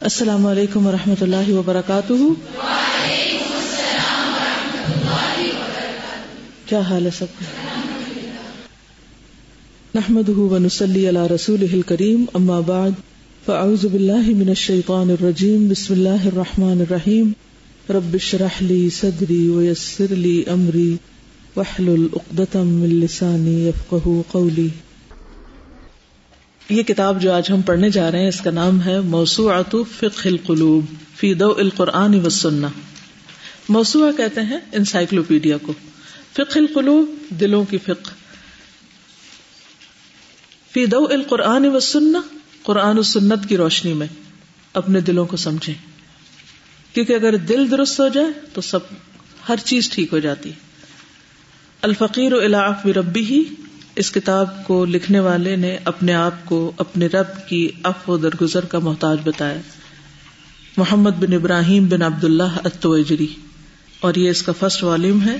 السلام علیکم و رحمۃ اللہ وبرکاتہ۔ کیا حال ہے سب؟ نحمد ونسلی علی رسول کریم اما بعد، فاعوذ باللہ من الشیطان الرجیم، بسم اللہ الرحمن الرحیم۔ رب اشرح لی صدری ویسر لی امری، واحلل عقدۃ من لسانی یفقهوا قولی۔ یہ کتاب جو آج ہم پڑھنے جا رہے ہیں، اس کا نام ہے موسوعۃ فقہ القلوب فی دو القرآن و سننا موسوعہ کہتے ہیں انسائکلوپیڈیا کو۔ فقہ القلوب، دلوں کی فقہ۔ فی دو القرآن و سننا قرآن و سنت کی روشنی میں اپنے دلوں کو سمجھیں۔ کیونکہ اگر دل درست ہو جائے تو سب، ہر چیز ٹھیک ہو جاتی۔ الفقیر العف ربی ہی اس کتاب کو لکھنے والے نے اپنے آپ کو اپنے رب کی اف و درگزر کا محتاج بتایا۔ محمد بن ابراہیم بن عبد اللہ اتوجری اور یہ اس کا فرسٹ والیوم ہے۔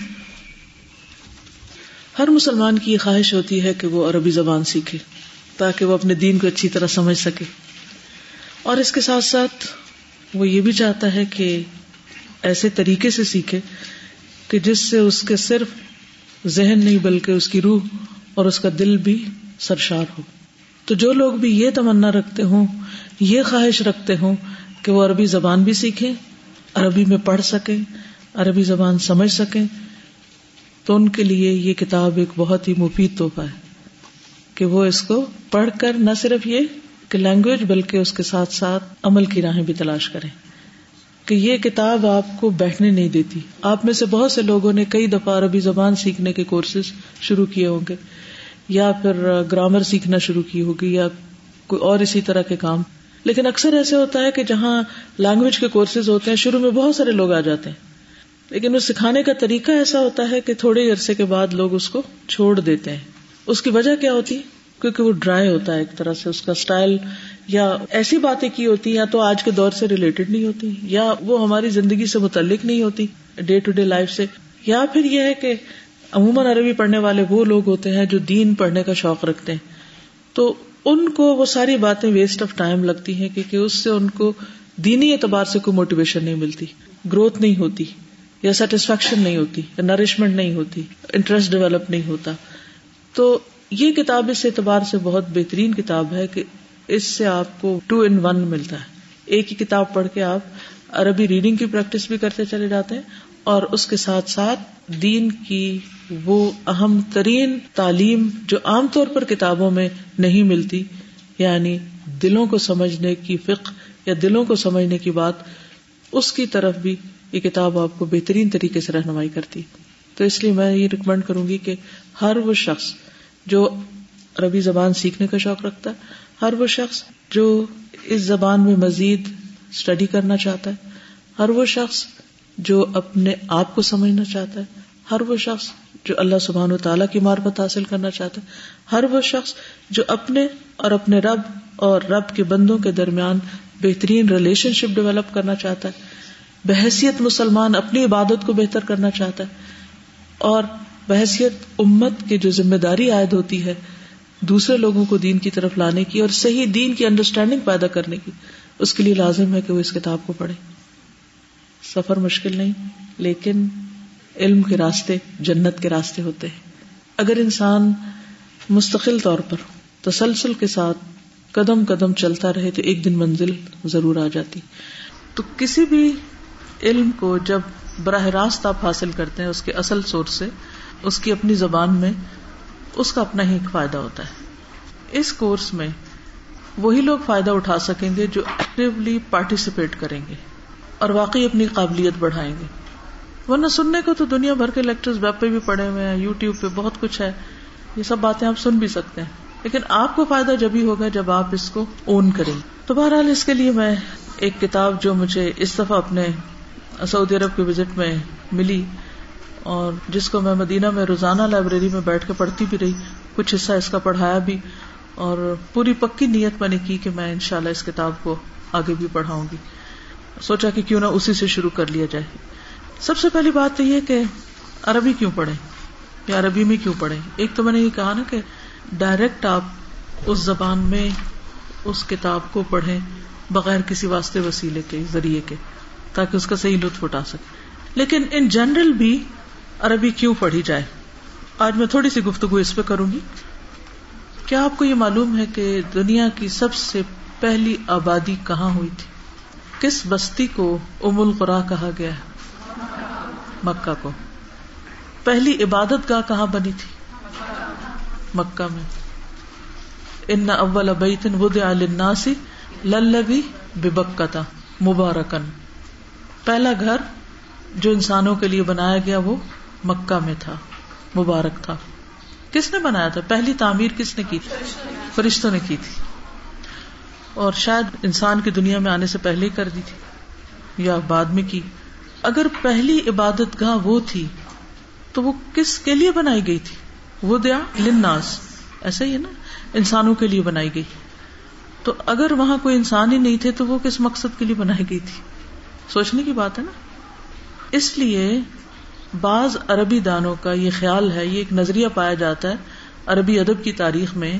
ہر مسلمان کی یہ خواہش ہوتی ہے کہ وہ عربی زبان سیکھے، تاکہ وہ اپنے دین کو اچھی طرح سمجھ سکے۔ اور اس کے ساتھ ساتھ وہ یہ بھی چاہتا ہے کہ ایسے طریقے سے سیکھے کہ جس سے اس کے صرف ذہن نہیں بلکہ اس کی روح اور اس کا دل بھی سرشار ہو۔ تو جو لوگ بھی یہ تمنا رکھتے ہوں، یہ خواہش رکھتے ہوں کہ وہ عربی زبان بھی سیکھیں، عربی میں پڑھ سکیں، عربی زبان سمجھ سکیں، تو ان کے لیے یہ کتاب ایک بہت ہی مفید تحفہ ہے کہ وہ اس کو پڑھ کر نہ صرف یہ کہ لینگویج بلکہ اس کے ساتھ ساتھ عمل کی راہیں بھی تلاش کریں۔ کہ یہ کتاب آپ کو بیٹھنے نہیں دیتی۔ آپ میں سے بہت سے لوگوں نے کئی دفعہ عربی زبان سیکھنے کے کورسز شروع کیے ہوں گے۔ یا پھر گرامر سیکھنا شروع کی ہوگی یا کوئی اور اسی طرح کے کام۔ لیکن اکثر ایسے ہوتا ہے کہ جہاں لینگویج کے کورسز ہوتے ہیں، شروع میں بہت سارے لوگ آ جاتے ہیں۔ لیکن اس سکھانے کا طریقہ ایسا ہوتا ہے کہ تھوڑے عرصے کے بعد لوگ اس کو چھوڑ دیتے ہیں۔ اس کی وجہ کیا ہوتی کیونکہ وہ ڈرائی ہوتا ہے ایک طرح سے، اس کا اسٹائل یا ایسی باتیں کی ہوتی یا تو آج کے دور سے ریلیٹڈ نہیں ہوتی، یا وہ ہماری زندگی سے متعلق نہیں ہوتی ڈے ٹو ڈے لائف سے۔ یا پھر یہ ہے کہ عموماً عربی پڑھنے والے وہ لوگ ہوتے ہیں جو دین پڑھنے کا شوق رکھتے ہیں۔ تو ان کو وہ ساری باتیں ویسٹ آف ٹائم لگتی ہیں کیونکہ اس سے ان کو دینی اعتبار سے کوئی موٹیویشن نہیں ملتی۔ گروتھ نہیں ہوتی یا سیٹسفیکشن نہیں ہوتی یا نرشمنٹ نہیں ہوتی انٹرسٹ ڈیولپ نہیں ہوتا۔ تو یہ کتاب اس اعتبار سے بہت بہترین کتاب ہے کہ اس سے آپ کو ٹو ان ون ملتا ہے۔ ایک ہی کتاب پڑھ کے آپ عربی ریڈنگ کی پریکٹس بھی کرتے چلے جاتے ہیں اور اس کے ساتھ ساتھ دین کی وہ اہم ترین تعلیم جو عام طور پر کتابوں میں نہیں ملتی یعنی دلوں کو سمجھنے کی فکر یا دلوں کو سمجھنے کی بات، اس کی طرف بھی یہ کتاب آپ کو بہترین طریقے سے رہنمائی کرتی۔ تو اس لیے میں یہ ریکمینڈ کروں گی کہ ہر وہ شخص جو عربی زبان سیکھنے کا شوق رکھتا ہے ہر وہ شخص جو اس زبان میں مزید اسٹڈی کرنا چاہتا ہے ہر وہ شخص جو اپنے آپ کو سمجھنا چاہتا ہے ہر وہ شخص جو اللہ سبحان و تعالیٰ کی مارفت حاصل کرنا چاہتا ہے۔ ہر وہ شخص جو اپنے اور اپنے رب اور رب کے بندوں کے درمیان بہترین ریلیشن شپ ڈیولپ کرنا چاہتا ہے۔ بحثیت مسلمان اپنی عبادت کو بہتر کرنا چاہتا ہے۔ اور بحثیت امت کی جو ذمہ داری عائد ہوتی ہے، دوسرے لوگوں کو دین کی طرف لانے کی اور صحیح دین کی انڈرسٹینڈنگ پیدا کرنے کی۔ اس کے لیے لازم ہے کہ وہ اس کتاب کو پڑھے سفر مشکل نہیں، لیکن علم کے راستے، جنت کے راستے ہوتے ہیں۔ اگر انسان مستقل طور پر تسلسل کے ساتھ قدم قدم چلتا رہے تو ایک دن منزل ضرور آ جاتی۔ تو کسی بھی علم کو جب براہ راست آپ حاصل کرتے ہیں، اس کے اصل سورس سے، اس کی اپنی زبان میں اس کا اپنا ہی ایک فائدہ ہوتا ہے۔ اس کورس میں وہی لوگ فائدہ اٹھا سکیں گے جو ایکٹیولی پارٹیسپیٹ کریں گے اور واقعی اپنی قابلیت بڑھائیں گے۔ ورنہ سننے کو تو دنیا بھر کے لیکچر ویب پہ بھی پڑے ہوئے ہیں یو ٹیوب پہ بہت کچھ ہے۔ یہ سب باتیں آپ سن بھی سکتے ہیں۔ لیکن آپ کو فائدہ جب ہی ہوگا جب آپ اس کو اون کریں۔ تو بہرحال اس کے لیے میں ایک کتاب جو مجھے اس دفعہ اپنے سعودی عرب کے وزٹ میں ملی اور جس کو میں مدینہ میں روزانہ لائبریری میں بیٹھ کے پڑھتی بھی رہی، کچھ حصہ اس کا پڑھایا بھی اور پوری پکی نیت میں نے کی کہ میں ان شاء اللہ اس کتاب کو آگے بھی پڑھاؤں گی۔ سوچا کہ کیوں نہ اسی سے شروع کر لیا جائے۔ سب سے پہلی بات تو یہ کہ عربی کیوں پڑھے یا عربی میں کیوں پڑھے ایک تو میں نے یہ کہا نا کہ ڈائریکٹ آپ اس زبان میں اس کتاب کو پڑھیں بغیر کسی واسطے وسیلے کے، ذریعے کے، تاکہ اس کا صحیح لطف اٹھا سکے۔ لیکن ان جنرل بھی عربی کیوں پڑھی جائے؟ آج میں تھوڑی سی گفتگو اس پہ کروں گی۔ کیا آپ کو یہ معلوم ہے کہ دنیا کی سب سے پہلی آبادی کہاں ہوئی تھی؟ کس بستی کو ام القرا کہا گیا ہے؟ مکہ کو۔ پہلی عبادت گاہ کہاں بنی تھی؟ مکہ میں۔ ان اول بیتن وضع للناس للبی ببکتا مبارکن پہلا گھر جو انسانوں کے لیے بنایا گیا وہ مکہ میں تھا، مبارک تھا۔ کس نے بنایا تھا؟ پہلی تعمیر کس نے کی تھی؟ فرشتوں نے کی تھی۔ اور شاید انسان کی دنیا میں آنے سے پہلے ہی کر دی تھی، یا بعد میں کی۔ اگر پہلی عبادت گاہ وہ تھی، تو وہ کس کے لیے بنائی گئی تھی؟ وہ دیا لناس ایسا ہی ہے نا؟ انسانوں کے لیے بنائی گئی۔ تو اگر وہاں کوئی انسان ہی نہیں تھے، تو وہ کس مقصد کے لیے بنائی گئی تھی؟ سوچنے کی بات ہے نا؟ اس لیے بعض عربی دانوں کا یہ خیال ہے، یہ ایک نظریہ پایا جاتا ہے عربی ادب کی تاریخ میں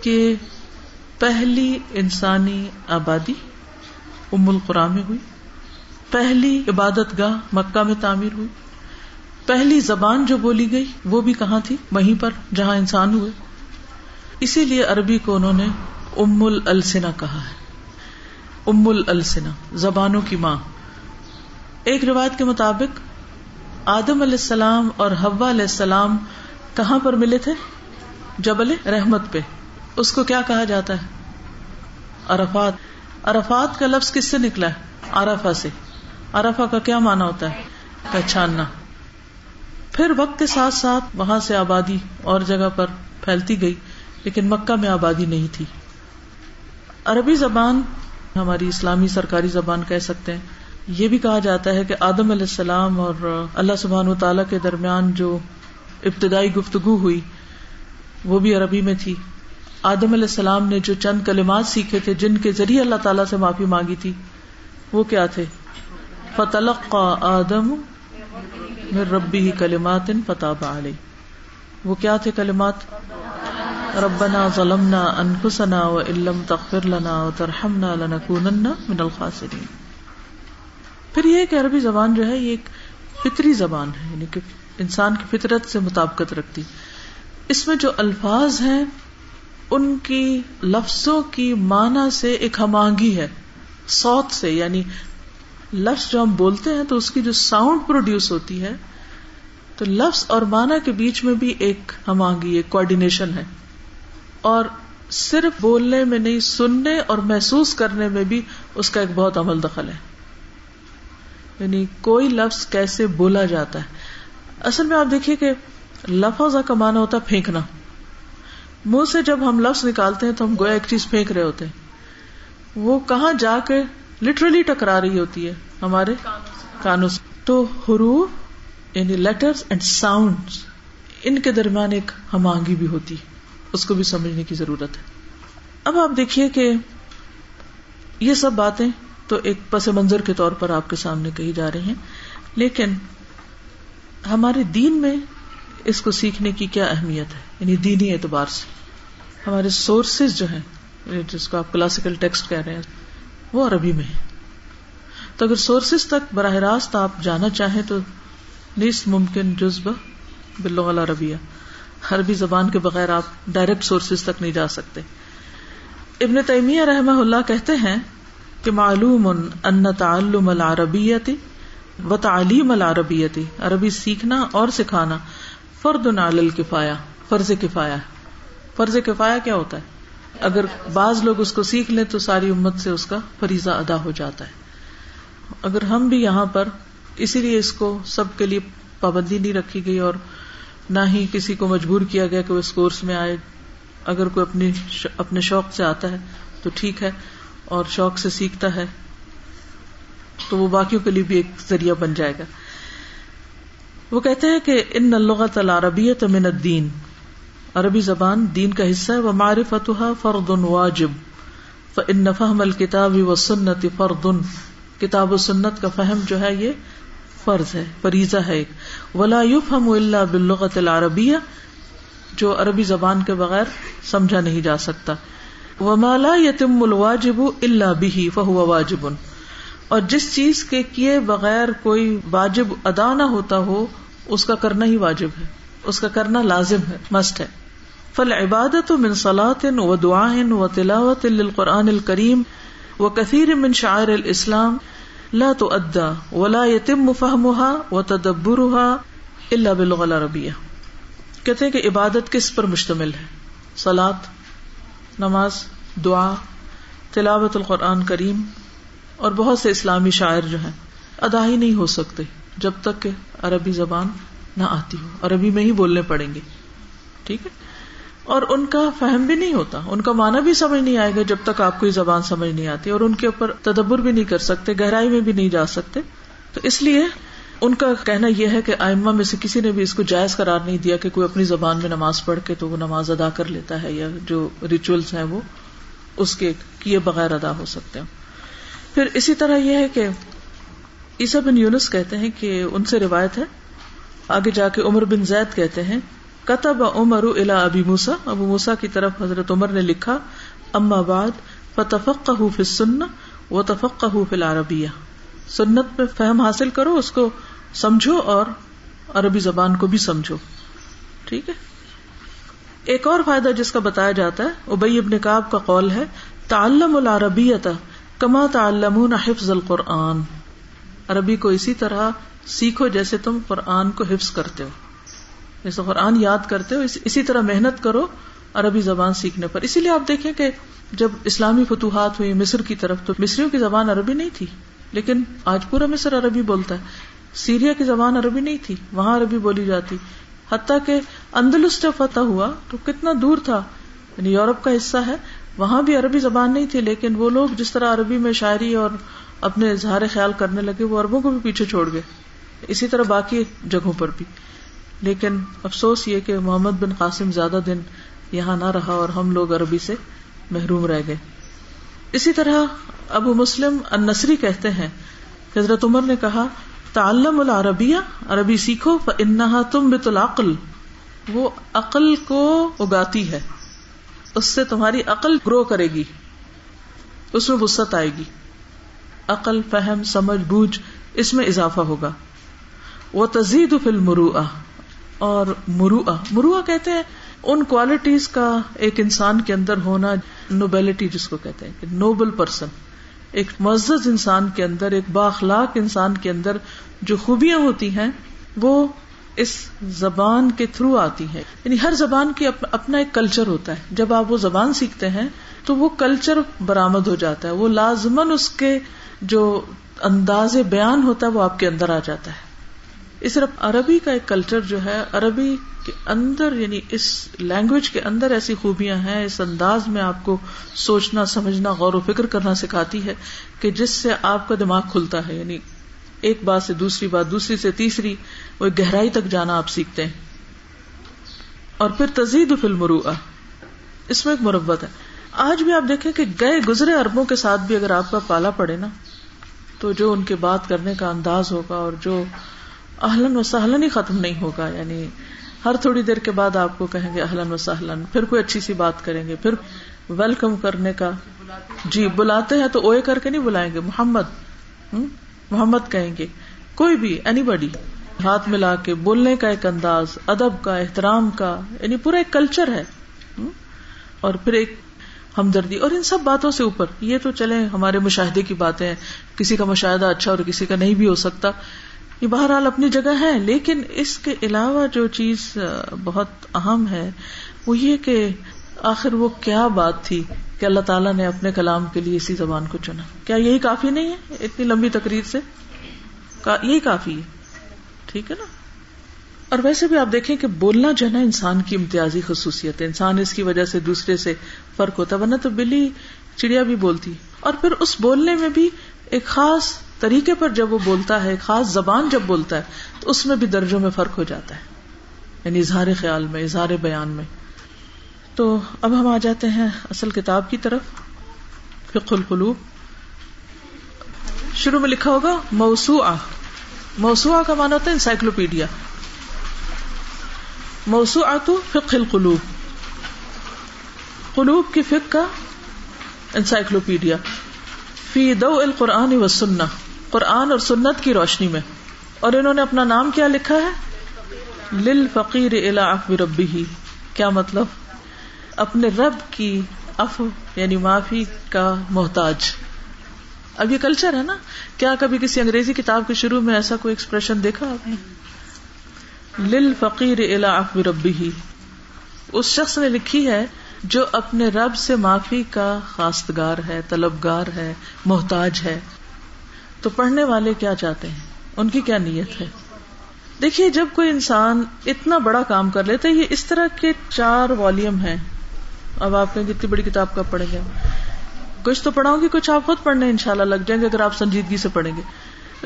کہ پہلی انسانی آبادی ام القرآن میں ہوئی۔ پہلی عبادت گاہ مکہ میں تعمیر ہوئی۔ پہلی زبان جو بولی گئی وہ بھی کہاں تھی؟ وہیں پر جہاں انسان ہوئے۔ اسی لیے عربی کو انہوں نے ام السنا کہا ہے۔ ام السنا زبانوں کی ماں۔ ایک روایت کے مطابق آدم علیہ السلام اور حوا علیہ السلام کہاں پر ملے تھے؟ جبل رحمت پہ۔ اس کو کیا کہا جاتا ہے؟ عرفات۔ عرفات کا لفظ کس سے نکلا ہے؟ ارفا سے۔ ارفا کا کیا مانا ہوتا ہے؟ پہچاننا۔ پھر وقت کے ساتھ ساتھ وہاں سے آبادی اور جگہ پر پھیلتی گئی، لیکن مکہ میں آبادی نہیں تھی۔ عربی زبان، ہماری اسلامی سرکاری زبان کہہ سکتے ہیں، یہ بھی کہا جاتا ہے کہ آدم علیہ السلام اور اللہ سبحان و تعالی کے درمیان جو ابتدائی گفتگو ہوئی، وہ بھی عربی میں تھی۔ آدم علیہ السلام نے جو چند کلمات سیکھے تھے، جن کے ذریعے اللہ تعالیٰ سے معافی مانگی تھی، وہ کیا تھے؟ فتلق آدم ربی ہی کلمات فتح علیہ وہ کیا تھے کلمات؟ ربنا ظلمنا انفسنا و علم تغفر لنا و ترحمنا لنکونن من الخاسرین. پھر یہ کہ عربی زبان جو ہے یہ ایک فطری زبان ہے یعنی کہ انسان کی فطرت سے مطابقت رکھتی۔ اس میں جو الفاظ ہیں، ان کی لفظوں کی معنی سے ایک ہمانگی ہے سوت سے یعنی لفظ جو ہم بولتے ہیں تو اس کی جو ساؤنڈ پروڈیوس ہوتی ہے، تو لفظ اور معنی کے بیچ میں بھی ایک ہمانگی ایک کوآڈینیشن ہے۔ اور صرف بولنے میں نہیں، سننے اور محسوس کرنے میں بھی اس کا ایک بہت عمل دخل ہے۔ یعنی کوئی لفظ کیسے بولا جاتا ہے۔ اصل میں آپ دیکھیے کہ لفظ کا مانا ہوتا ہے پھینکنا۔ منہ سے جب ہم لفظ نکالتے ہیں تو ہم گویا ایک چیز پھینک رہے ہوتے ہیں۔ وہ کہاں جا کے لٹرلی ٹکرا رہی ہوتی ہے ہمارے کانوں سے۔ تو حروف یعنی لیٹرز اینڈ ساؤنڈ ان کے درمیان ایک ہمانگی بھی ہوتی ہے۔ اس کو بھی سمجھنے کی ضرورت ہے۔ اب آپ دیکھیے کہ یہ سب باتیں تو ایک پس منظر کے طور پر آپ کے سامنے کہی جا رہی ہیں۔ لیکن ہمارے دین میں اس کو سیکھنے کی کیا اہمیت ہے؟ یعنی دینی اعتبار سے۔ ہمارے سورسز جو ہیں جس کو آپ کلاسیکل ٹیکسٹ کہہ رہے ہیں وہ عربی میں ہے۔ تو اگر سورسز تک براہ راست آپ جانا چاہیں تو نیس ممکن جزب بلو والا عربی زبان کے بغیر آپ ڈائریکٹ سورسز تک نہیں جا سکتے۔ ابن تیمیہ رحمہ اللہ کہتے ہیں کہ معلوم ان تعلم العربیت و تعلیم العربیت، عربی سیکھنا اور سکھانا فرد نال الکفایا فرض کفایا فرض کفایا کیا ہوتا ہے؟ اگر بعض لوگ اس کو سیکھ لیں تو ساری امت سے اس کا فریضہ ادا ہو جاتا ہے۔ اگر ہم بھی یہاں پر اسی لیے اس کو سب کے لیے پابندی نہیں رکھی گئی اور نہ ہی کسی کو مجبور کیا گیا کہ وہ اس کورس میں آئے، اگر کوئی اپنی اپنے شوق سے آتا ہے تو ٹھیک ہے اور شوق سے سیکھتا ہے تو وہ باقیوں کے لیے بھی ایک ذریعہ بن جائے گا۔ وہ کہتے ہیں کہ ان لغت العربیت من الدین۔ عربی زبان دین کا حصہ ہے وہ معرفتها فرد واجب فان فهم الكتاب والسنت فرد کتاب و سنت کا فہم جو ہے، یہ فرض ہے، فریضہ ہے ایک۔ ولا يفهم الا باللغت العربیہ، جو عربی زبان کے بغیر سمجھا نہیں جا سکتا۔ ومالا یتم الواجب اللہ بھی فہو واجب۔ اور جس چیز کے کیے بغیر کوئی واجب ادا نہ ہوتا ہو، اس کا کرنا ہی واجب ہے، اس کا کرنا لازم ہے مسٹ ہے۔ فل عبادت من صلاح و دعا و تلاوت القرآن الکریم و کثیر من شاعر الاسلام لا تو ادا ولا یتم فہمها و تدبرها الا بالغ العربیہ کہتے ہیں کہ عبادت کس پر مشتمل ہے؟ سلاد نماز دعا تلاوت القرآن کریم، اور بہت سے اسلامی شاعر جو ہیں، ادا ہی نہیں ہو سکتے جب تک کہ عربی زبان نہ آتی ہو۔ عربی میں ہی بولنے پڑیں گے۔ ٹھیک ہے؟ اور ان کا فہم بھی نہیں ہوتا۔ ان کا معنی بھی سمجھ نہیں آئے گا جب تک آپ کو یہ زبان سمجھ نہیں آتی اور ان کے اوپر تدبر بھی نہیں کر سکتے، گہرائی میں بھی نہیں جا سکتے۔ تو اس لیے ان کا کہنا یہ ہے کہ آئمہ میں سے کسی نے بھی اس کو جائز قرار نہیں دیا کہ کوئی اپنی زبان میں نماز پڑھ کے تو وہ نماز ادا کر لیتا ہے یا جو ریچولس ہیں وہ اس کے کیے بغیر ادا ہو سکتے ہیں۔ پھر اسی طرح یہ ہے کہ عیسا بن یونس کہتے ہیں کہ ان سے روایت ہے۔ آگے جا کے عمر بن زید کہتے ہیں کتب عمر الا ابی موسا ابو موسا کی طرف حضرت عمر نے لکھا، اما بعد فتفق فی سن و تفق فی العربیہ۔ سنت میں فہم حاصل کرو، اس کو سمجھو اور عربی زبان کو بھی سمجھو۔ ٹھیک ہے؟ ایک اور فائدہ جس کا بتایا جاتا ہے ابئی ابن کاب کا قول ہے، تعلم العربیت کما تعلمون حفظ القرآن۔ عربی کو اسی طرح سیکھو جیسے تم قرآن کو حفظ کرتے ہو۔ جیسے قرآن یاد کرتے ہو اسی طرح محنت کرو عربی زبان سیکھنے پر۔ اسی لیے آپ دیکھیں کہ جب اسلامی فتوحات ہوئی مصر کی طرف، تو مصریوں کی زبان عربی نہیں تھی۔ لیکن آج پورا مصر عربی بولتا ہے۔ سیریا کی زبان عربی نہیں تھی، وہاں عربی بولی جاتی۔ حتیٰ کہ اندلس جب فتح ہوا، تو کتنا دور تھا۔ یعنی یورپ کا حصہ ہے، وہاں بھی عربی زبان نہیں تھی، لیکن وہ لوگ جس طرح عربی میں شاعری اور اپنے اظہار خیال کرنے لگے، وہ عربوں کو بھی پیچھے چھوڑ گئے۔ اسی طرح باقی جگہوں پر بھی۔ لیکن افسوس یہ کہ محمد بن قاسم زیادہ دن یہاں نہ رہا اور ہم لوگ عربی سے محروم رہ گئے۔ اسی طرح ابو مسلم النصری کہتے ہیں، حضرت عمر نے کہا، تعلم العربیہ، عربی سیکھو انہا تم بت العقل۔ وہ عقل کو اگاتی ہے۔ اس سے تمہاری عقل گرو کرے گی۔ اس میں وسط آئے گی۔ عقل، فہم، سمجھ، بوجھ، اس میں اضافہ ہوگا۔ وہ تزید فل مرو اور مرو مروا کہتے ہیں ان کوالٹیز کا ایک انسان کے اندر ہونا نوبلٹی جس کو کہتے ہیں کہ نوبل پرسن ایک معزز انسان کے اندر، ایک باخلاق انسان کے اندر جو خوبیاں ہوتی ہیں، وہ اس زبان کے تھرو آتی ہے یعنی ہر زبان کی اپنا ایک کلچر ہوتا ہے۔ جب آپ وہ زبان سیکھتے ہیں، تو وہ کلچر برامد ہو جاتا ہے۔ وہ لازمن اس کے جو انداز بیان ہوتا ہے، وہ آپ کے اندر آ جاتا ہے۔ اس طرح عربی کا ایک کلچر جو ہے، عربی کے اندر یعنی اس لینگویج کے اندر ایسی خوبیاں ہیں، اس انداز میں آپ کو سوچنا، سمجھنا، غور و فکر کرنا سکھاتی ہے کہ جس سے آپ کا دماغ کھلتا ہے۔ یعنی ایک بات سے دوسری بات، دوسری سے تیسری، وہ گہرائی تک جانا آپ سیکھتے ہیں۔ اور پھر تزید فلم اس میں ایک مربت ہے۔ آج بھی آپ دیکھیں کہ گئے گزرے اربوں کے ساتھ بھی اگر آپ کا پالا پڑے نا، تو جو ان کے بات کرنے کا انداز ہوگا اور جو اہلن و سہلن ہی ختم نہیں ہوگا یعنی ہر تھوڑی دیر کے بعد آپ کو کہیں گے اہلن و سہلن پھر کوئی اچھی سی بات کریں گے، پھر ویلکم کرنے کا۔ جی بلاتے ہیں تو اوے کر کے نہیں بلائیں گے، محمد محمد کہیں گے۔ کوئی بھی اینی بڈی ہاتھ ملا کے بولنے کا ایک انداز، ادب کا، احترام کا یعنی پورا ایک کلچر ہے۔ اور پھر ایک ہمدردی، اور ان سب باتوں سے اوپر، یہ تو چلے ہمارے مشاہدے کی باتیں کسی کا مشاہدہ اچھا اور کسی کا نہیں بھی ہو سکتا۔ یہ بہرحال اپنی جگہ ہے، لیکن اس کے علاوہ جو چیز بہت اہم ہے، وہ یہ کہ آخر وہ کیا بات تھی کہ اللہ تعالیٰ نے اپنے کلام کے لیے اسی زبان کو چنا۔ کیا یہی کافی نہیں ہے؟ اتنی لمبی تقریر سے؟ یہی کافی ہے۔ ٹھیک ہے نا؟ اور ویسے بھی آپ دیکھیں کہ بولنا جو ہے نا، انسان کی امتیازی خصوصیت ہے۔ انسان اس کی وجہ سے دوسرے سے فرق ہوتا ورنہ تو بلی چڑیا بھی بولتی۔ اور پھر اس بولنے میں بھی ایک خاص طریقے پر جب وہ بولتا ہے، خاص زبان جب بولتا ہے، تو اس میں بھی درجوں میں فرق ہو جاتا ہے۔ یعنی اظہار خیال میں، اظہار بیان میں۔ تو اب ہم آ جاتے ہیں اصل کتاب کی طرف، فقہ القلوب۔ شروع میں لکھا ہوگا موسو موسوا کا مانا ہوتا ہے انسائکلوپیڈیا۔ موسو آتو فقہ القلوب۔ قلوب کی فک کا انسائکلوپیڈیا۔ فی دو القرآن و سننا قرآن اور سنت کی روشنی میں۔ اور انہوں نے اپنا نام کیا لکھا ہے؟ لل فقیر الا ربی ہی کیا مطلب؟ اپنے رب کی اف یعنی معافی کا محتاج۔ اب یہ کلچر ہے نا؟ کیا کبھی کسی انگریزی کتاب کے شروع میں ایسا کوئی ایکسپریشن دیکھا آپ نے؟ لل فقیر الا ربی ہی اس شخص نے لکھی ہے جو اپنے رب سے معافی کا خاصگار ہے، طلبگار ہے، محتاج ہے۔ تو پڑھنے والے کیا چاہتے ہیں؟ ان کی کیا نیت ہے؟ دیکھیے، جب کوئی انسان اتنا بڑا کام کر لیتا ہے، یہ اس طرح کے چار والیوم ہیں۔ اب آپ کہیں اتنی بڑی کتاب کب پڑھیں گے کچھ تو پڑھاؤں گی، کچھ آپ خود پڑھنے ان شاء اللہ لگ جائیں گے، اگر آپ سنجیدگی سے پڑھیں گے۔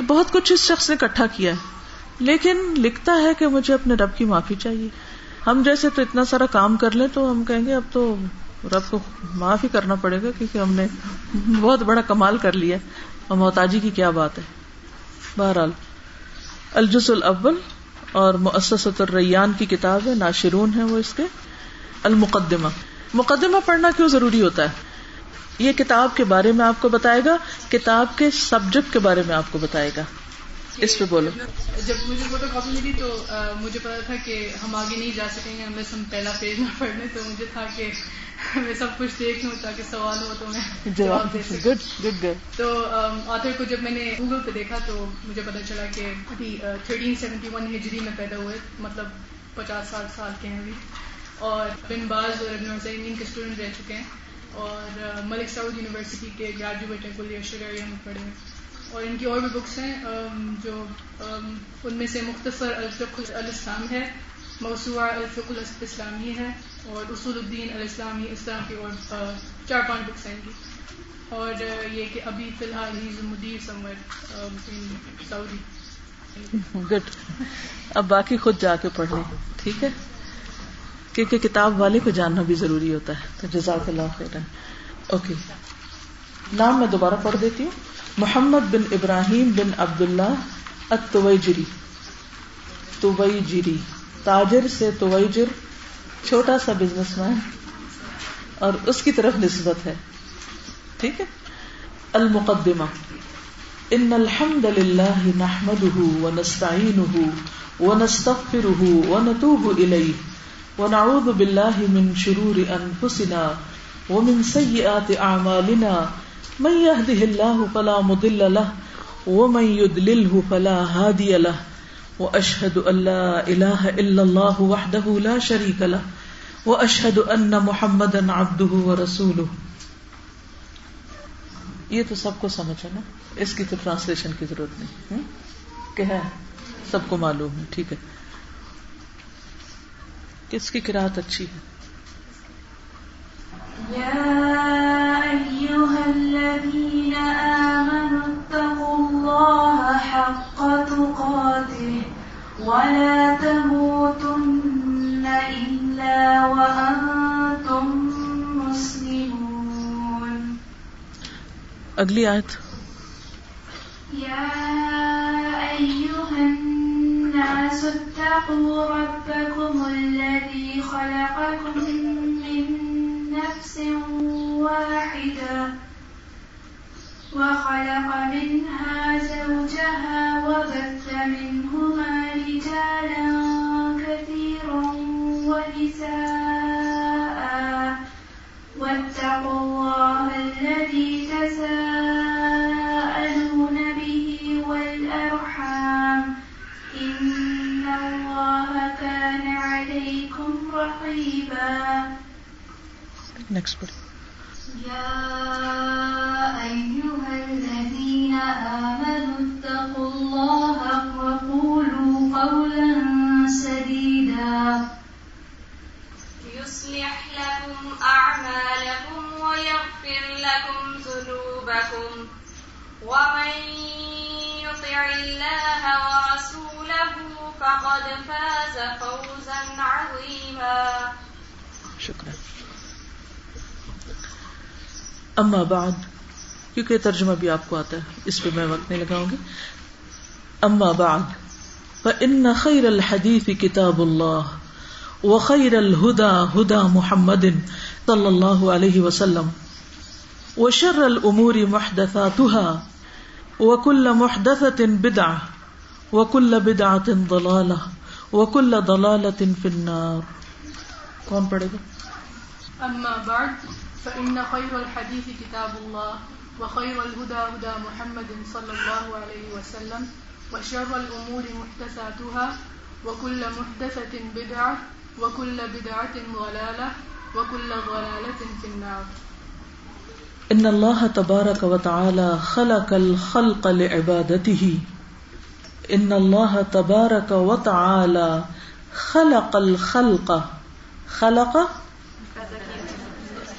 بہت کچھ اس شخص نے اکٹھا کیا ہے۔ لیکن لکھتا ہے کہ مجھے اپنے رب کی معافی چاہیے۔ ہم جیسے تو اتنا سارا کام کر لیں تو ہم کہیں گے، اب تو رب کو معاف ہی کرنا پڑے گا، کیونکہ ہم نے بہت بڑا کمال کر لیا۔ اور محتاجی کی کیا بات ہے؟ بہرحال الجس الاول اور مؤسسۃ الریان کی کتاب ہے، ناشرون ہے وہ اس کے، المقدمہ۔ مقدمہ پڑھنا کیوں ضروری ہوتا ہے؟ یہ کتاب کے بارے میں آپ کو بتائے گا، کتاب کے سبجیکٹ کے بارے میں آپ کو بتائے گا۔ اس پہ بولو۔ جب مجھے فوٹو کاپی ملی تو مجھے پتا تھا کہ ہم آگے نہیں جا سکیں گے ہمیں پہلا پیج نہ پڑھنے، تو مجھے تھا کہ میں سب کچھ دیکھ لوں تاکہ سوال ہو تو میں جواب دے سکوں۔ تو آتھر کو جب میں نے گوگل پہ دیکھا تو مجھے پتا چلا کہ ابھی تھرٹین سیونٹی ون ہجری میں پیدا ہوئے مطلب پچاس ساٹھ سال کے ہیں ابھی۔ اور بن باز اور ابن حسین کے اسٹوڈنٹ رہ چکے ہیں۔ اور ملک سعود یونیورسٹی کے گریجویٹ ہیں کلیہ شریعہ میں پڑھے ہیں۔ اور ان کی اور بھی بکس ہیں جو ان میں سے مختصر الفق الاسلام ہے موسوعہ الفق الاسلامی ہے۔ اور اصول الدین الاسلامی اسلام کی اور چار پانچ بکس ہیں کی۔ اور یہ کہ ابھی فی الحال ہی مدیر سمر سعودی گڈ اب باقی خود جا کے پڑھ لیں۔ ٹھیک ہے؟ کیونکہ کتاب والے کو جاننا بھی ضروری ہوتا ہے۔ تو جزاک اللہ خیر اوکے نام میں دوبارہ پڑھ دیتی ہوں۔ محمد بن ابراہیم بن عبد اللہ اتویجری تویجری۔ تاجر سے تویجر۔ چھوٹا سا بزنس مین اور اس کی طرف نسبت ہے۔ ٹھیک ہے؟ المقدمہ۔ ان الحمد للہ نحمده ونستعینه ونستغفره ونتوب الیہ ونعوذ بالله من شرور انفسنا ومن سيئات اعمالنا من يهده الله فلا مضل له ومن يضلله فلا هادي له واشهد ان لا اله الا الله وحده لا شريك له واشهد ان محمدا عبده ورسوله. یہ تو سب کو سمجھ ہے نا؟ اس کی تو ٹرانسلیشن کی ضرورت نہیں. کہ ہے، سب کو معلوم ہے، ٹھیک ہے۔ کس کی کراط اچھی ہے؟ اگلی آیت. یا ایوہ الناس اتقوا ربكم الذي خلقكم من نفس واحدة وخلق منها زوجها وبث منهما رجالا كثيرا. ونساء واتقوا الله الذي تساءلون نیکسٹ پڑھ يا أيها الذين آمنوا اتقوا الله وقولوا قولا سديدا. يصلح لكم أعمالكم ويغفر لكم ذنوبكم ومن يطع الله ورسوله فقد فاز فوزا عظيما. شکرا. اما بعد، کیونکہ ترجمہ بھی آپ کو آتا ہے، اس پہ میں وقت نہیں لگاؤں گی۔ اما بعد، فإن خير الحديث كتاب الله وخير الهدى هدى محمد صلى الله عليه وسلم وشر الأمور محدثاتها وكل محدثة بدعة وكل بدعة ضلالة وكل ضلالة في النار. کون پڑھے گا؟ أما بعد فإن خير الحديث كتاب الله وخير الهدى هدى محمد صلى الله عليه وسلم وشر الأمور محدثاتها وكل محدثة بدعة وكل بدعة ضلالة وكل ضلالة في النار. ان الله تبارك وتعالى خلق الخلق لعبادته. ان الله تبارك وتعالى خلق الخلق. خلق؟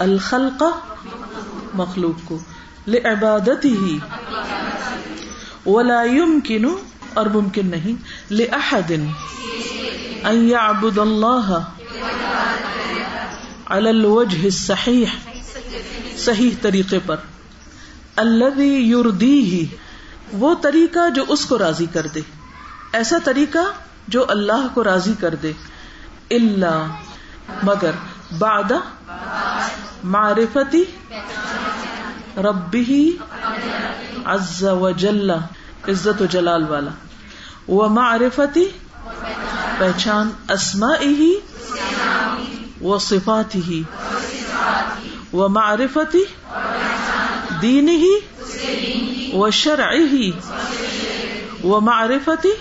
الخلق مخلوق. کو لعبادته. ولا يمكن، اور ممکن نہیں، لأحد. ان يعبد الله على الوجه الصحيح. صحیح طریقے پر. الذي يرضيه. وہ طریقہ جو اس کو راضی کر دے. ایسا طریقہ جو اللہ کو راضی کر دے. اللہ مگر بعد معرفتی ربی عز و جل عزت و جلال والا. وہ معرفتی پہچان اسما ہی وہ صفات ہی وہ معرفتی دین ہی وہ شرع ہی وہ معرفتی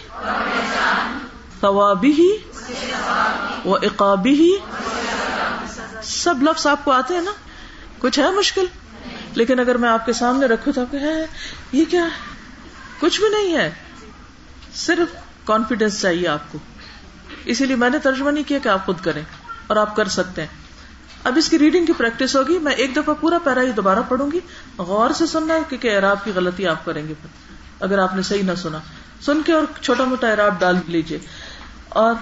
ثوابی ہی وہ اقابی ہی سب لفظ آپ کو آتے ہیں نا؟ کچھ ہے مشکل؟ لیکن اگر میں آپ کے سامنے رکھوں تو آپ ہے یہ کیا ہے؟ کچھ بھی نہیں ہے، صرف کانفیڈینس چاہیے آپ کو۔ اسی لیے میں نے ترجمہ نہیں کیا کہ آپ خود کریں اور آپ کر سکتے ہیں۔ اب اس کی ریڈنگ کی پریکٹس ہوگی۔ میں ایک دفعہ پورا پیرا ہی دوبارہ پڑھوں گی۔ غور سے سننا کیونکہ اعراب کی غلطی آپ کریں گے پھر۔ اگر آپ نے صحیح نہ سنا۔ سن کے اور چھوٹا موٹا اعراب ڈال لیجیے اور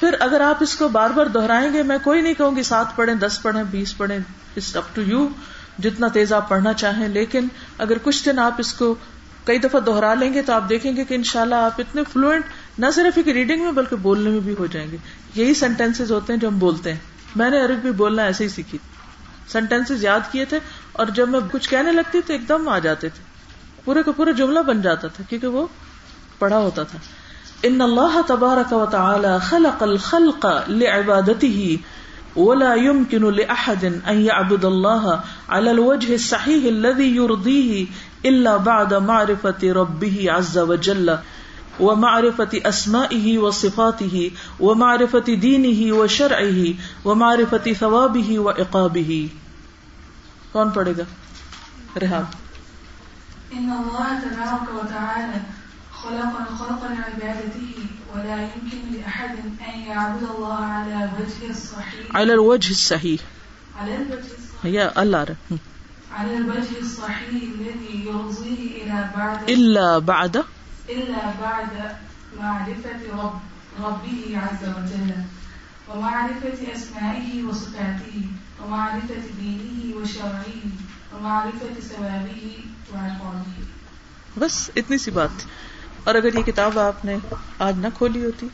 پھر اگر آپ اس کو بار بار دہرائیں گے، میں کوئی نہیں کہوں گی سات پڑھیں، دس پڑھیں، بیس پڑھیں۔ اٹس اپ ٹو یو جتنا تیز آپ پڑھنا چاہیں۔ لیکن اگر کچھ دن آپ اس کو کئی دفعہ دوہرا لیں گے تو آپ دیکھیں گے کہ انشاءاللہ آپ اتنے فلوئنٹ نہ صرف ایک ریڈنگ میں بلکہ بولنے میں بھی ہو جائیں گے۔ یہی سینٹینس ہوتے ہیں جو ہم بولتے ہیں۔ میں نے عرب بھی بولنا ایسے ہی سیکھی۔ سینٹینس یاد کیے تھے اور جب میں کچھ کہنے لگتی تو ایک دم آ جاتے تھے۔ پورے کا پورا جملہ بن جاتا تھا کیونکہ وہ پڑھا ہوتا تھا۔ ان اللہ تبارک و تعالی خلق الخلق لعبادته ولا يمكن لاحد ان يعبد الله على الوجه الصحيح الذي يرضيه الا بعد معرفه ربه عز وجل۔ ومعرفة أسمائه وصفاته ومعرفة دينه وشرعه ومعرفة ثوابه وعقابه کون پڑھے گا؟ رحاب. ان الله تبارك وتعالى خلق الخلق لعبادته ولا يمكن لأحد أن يعبد الله على وجه الصحيح. على الوجه الصحيح. على الوجه الصحيح. يا الله. على الوجه الصحيح الذي يرضيه إلى بعد. إلا بعد إلا بعد معرفة رب، ربه عز وجل، ومعرفة أسمائه وصفاته، ومعرفة دينه وشرعه، ومعرفة ثوابه وعقابه. بس اتنی سی بات۔ اور اگر یہ کتاب آپ نے آج نہ کھولی ہوتی،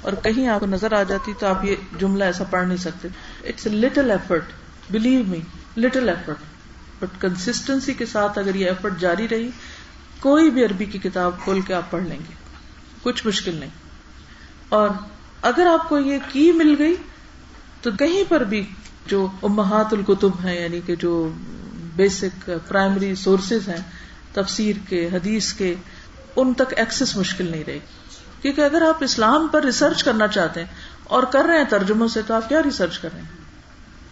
اور کہیں آپ کو نظر آ جاتی تو آپ یہ جملہ ایسا پڑھ نہیں سکتے۔ It's a little effort believe me little effort but consistency کے ساتھ اگر یہ ایفرٹ جاری رہی کوئی بھی عربی کی کتاب کھول کے آپ پڑھ لیں گے۔ کچھ مشکل نہیں۔ اور اگر آپ کو یہ کی مل گئی، تو کہیں پر بھی جو امہات الکتب ہیں یعنی کہ جو بیسک پرائمری سورسز ہیں، تفسیر کے، حدیث کے، ان تک ایکسس مشکل نہیں رہے گی۔ کیونکہ اگر آپ اسلام پر ریسرچ کرنا چاہتے ہیں اور کر رہے ہیں ترجموں سے، تو آپ کیا ریسرچ کر رہے ہیں؟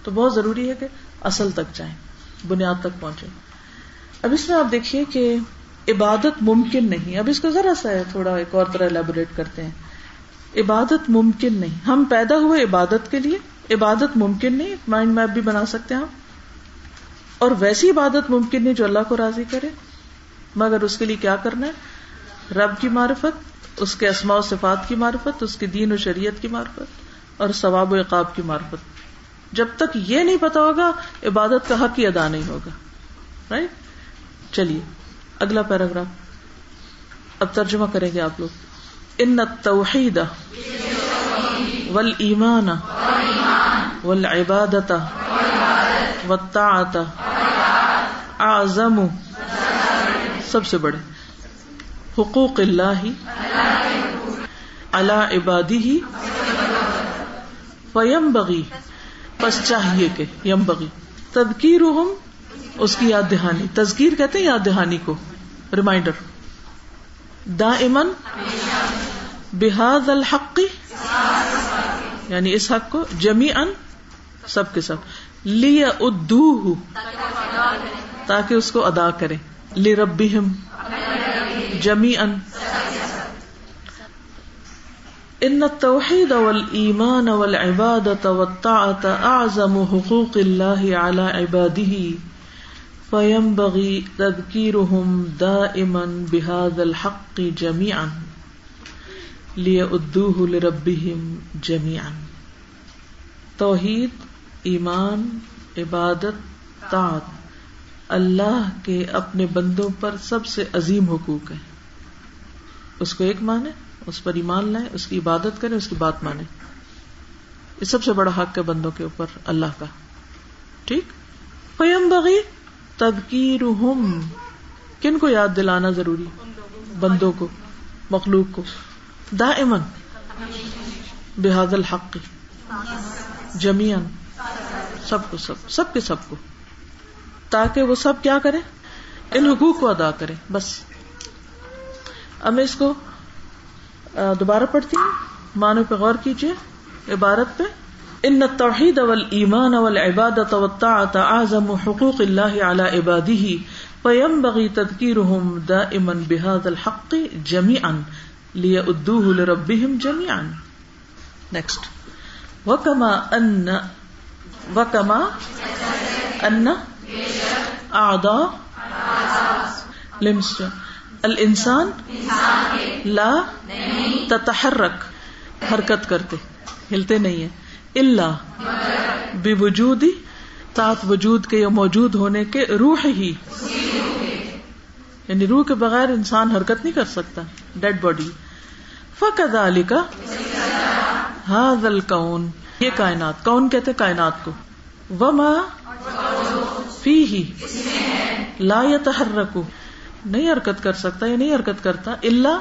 تو بہت ضروری ہے کہ اصل تک جائیں، بنیاد تک پہنچے اب اس میں آپ دیکھیے کہ عبادت ممکن نہیں۔ اب اس کو ذرا سا ہے، تھوڑا ایک اور طرح ایلیبوریٹ کرتے ہیں۔ عبادت ممکن نہیں۔ ہم پیدا ہوئے عبادت کے لیے، عبادت ممکن نہیں مائنڈ میپ بھی بنا سکتے ہیں ہم۔ اور ویسی عبادت ممکن نہیں جو اللہ کو راضی کرے۔ مگر اس کے لیے کیا کرنا ہے؟ رب کی معرفت، اس کے اسماء و صفات کی معرفت، اس کے دین و شریعت کی معرفت، اور ثواب و عقاب کی معرفت۔ جب تک یہ نہیں پتا ہوگا، عبادت کا حق ہی ادا نہیں ہوگا۔ رائٹ چلیے۔ اگلا پیراگراف۔ اب ترجمہ کریں گے آپ لوگ۔ ان توحید ول ایمان ول عبادت و اعظم، سب سے بڑے۔ حقوق اللہ اللہ عبادی ہی فیم بغی بس چاہیے کہ یم بغی تدکیر اس کی یاد دہانی۔ تذکیر کہتے ہیں یاد دہانی کو۔ ریمائنڈر۔ دا امن بحاد الحق یعنی اس حق کو جمی ان سب کے سب۔ لی ادو تاکہ اس کو ادا کرے لی ربی جمی ان ان التوحید والایمان والعبادة والطاعة اعظم حقوق الله على عباده فينبغي تذكيرهم دائما بهذا الحق جميعا ليؤدوه لربهم جميعا۔ توحید، ایمان، عبادت، طاعت۔ اللہ کے اپنے بندوں پر سب سے عظیم حقوق ہے اس کو ایک مانے اس پر ایمان لائیں، اس کی عبادت کریں، اس کی بات مانے یہ سب سے بڑا حق ہے بندوں کے اوپر اللہ کا۔ ٹھیک؟ فیم بغی تدکیر کن کو یاد دلانا ضروری؟ بندوں کو، مخلوق کو۔ دا امن بحاد الحق جمیان سب کو، سب سب کے سب کو۔ تاکہ وہ سب کیا کرے؟ ان حقوق کو ادا کرے۔ بس۔ اب میں اس کو دوبارہ پڑھتی ہوں۔ معنی پہ غور کیجیے عبارت پہ۔ ان التوحید والایمان والعبادت والطاعت اعظم حقوق اللہ علی عبادی عباده فينبغي تذكيرهم دائما بهذا الحق جميعا ليؤدوه لربهم جميعا نیکسٹ وكما ان وكما ان اعضاء لمس الانسان لا تتحرک، حرکت کرتے، ہلتے نہیں ہیں۔ اللہ بے وجود تات وجود کے یا موجود ہونے کے روح ہی۔ یعنی روح کے بغیر انسان حرکت نہیں کر سکتا ڈیڈ باڈی فقد علی کا ہاض الکون یہ کائنات، کون کہتے کائنات کو؟ وما فی ہی لا يتحرک نہیں حرکت کر سکتا یا نہیں حرکت کرتا اللہ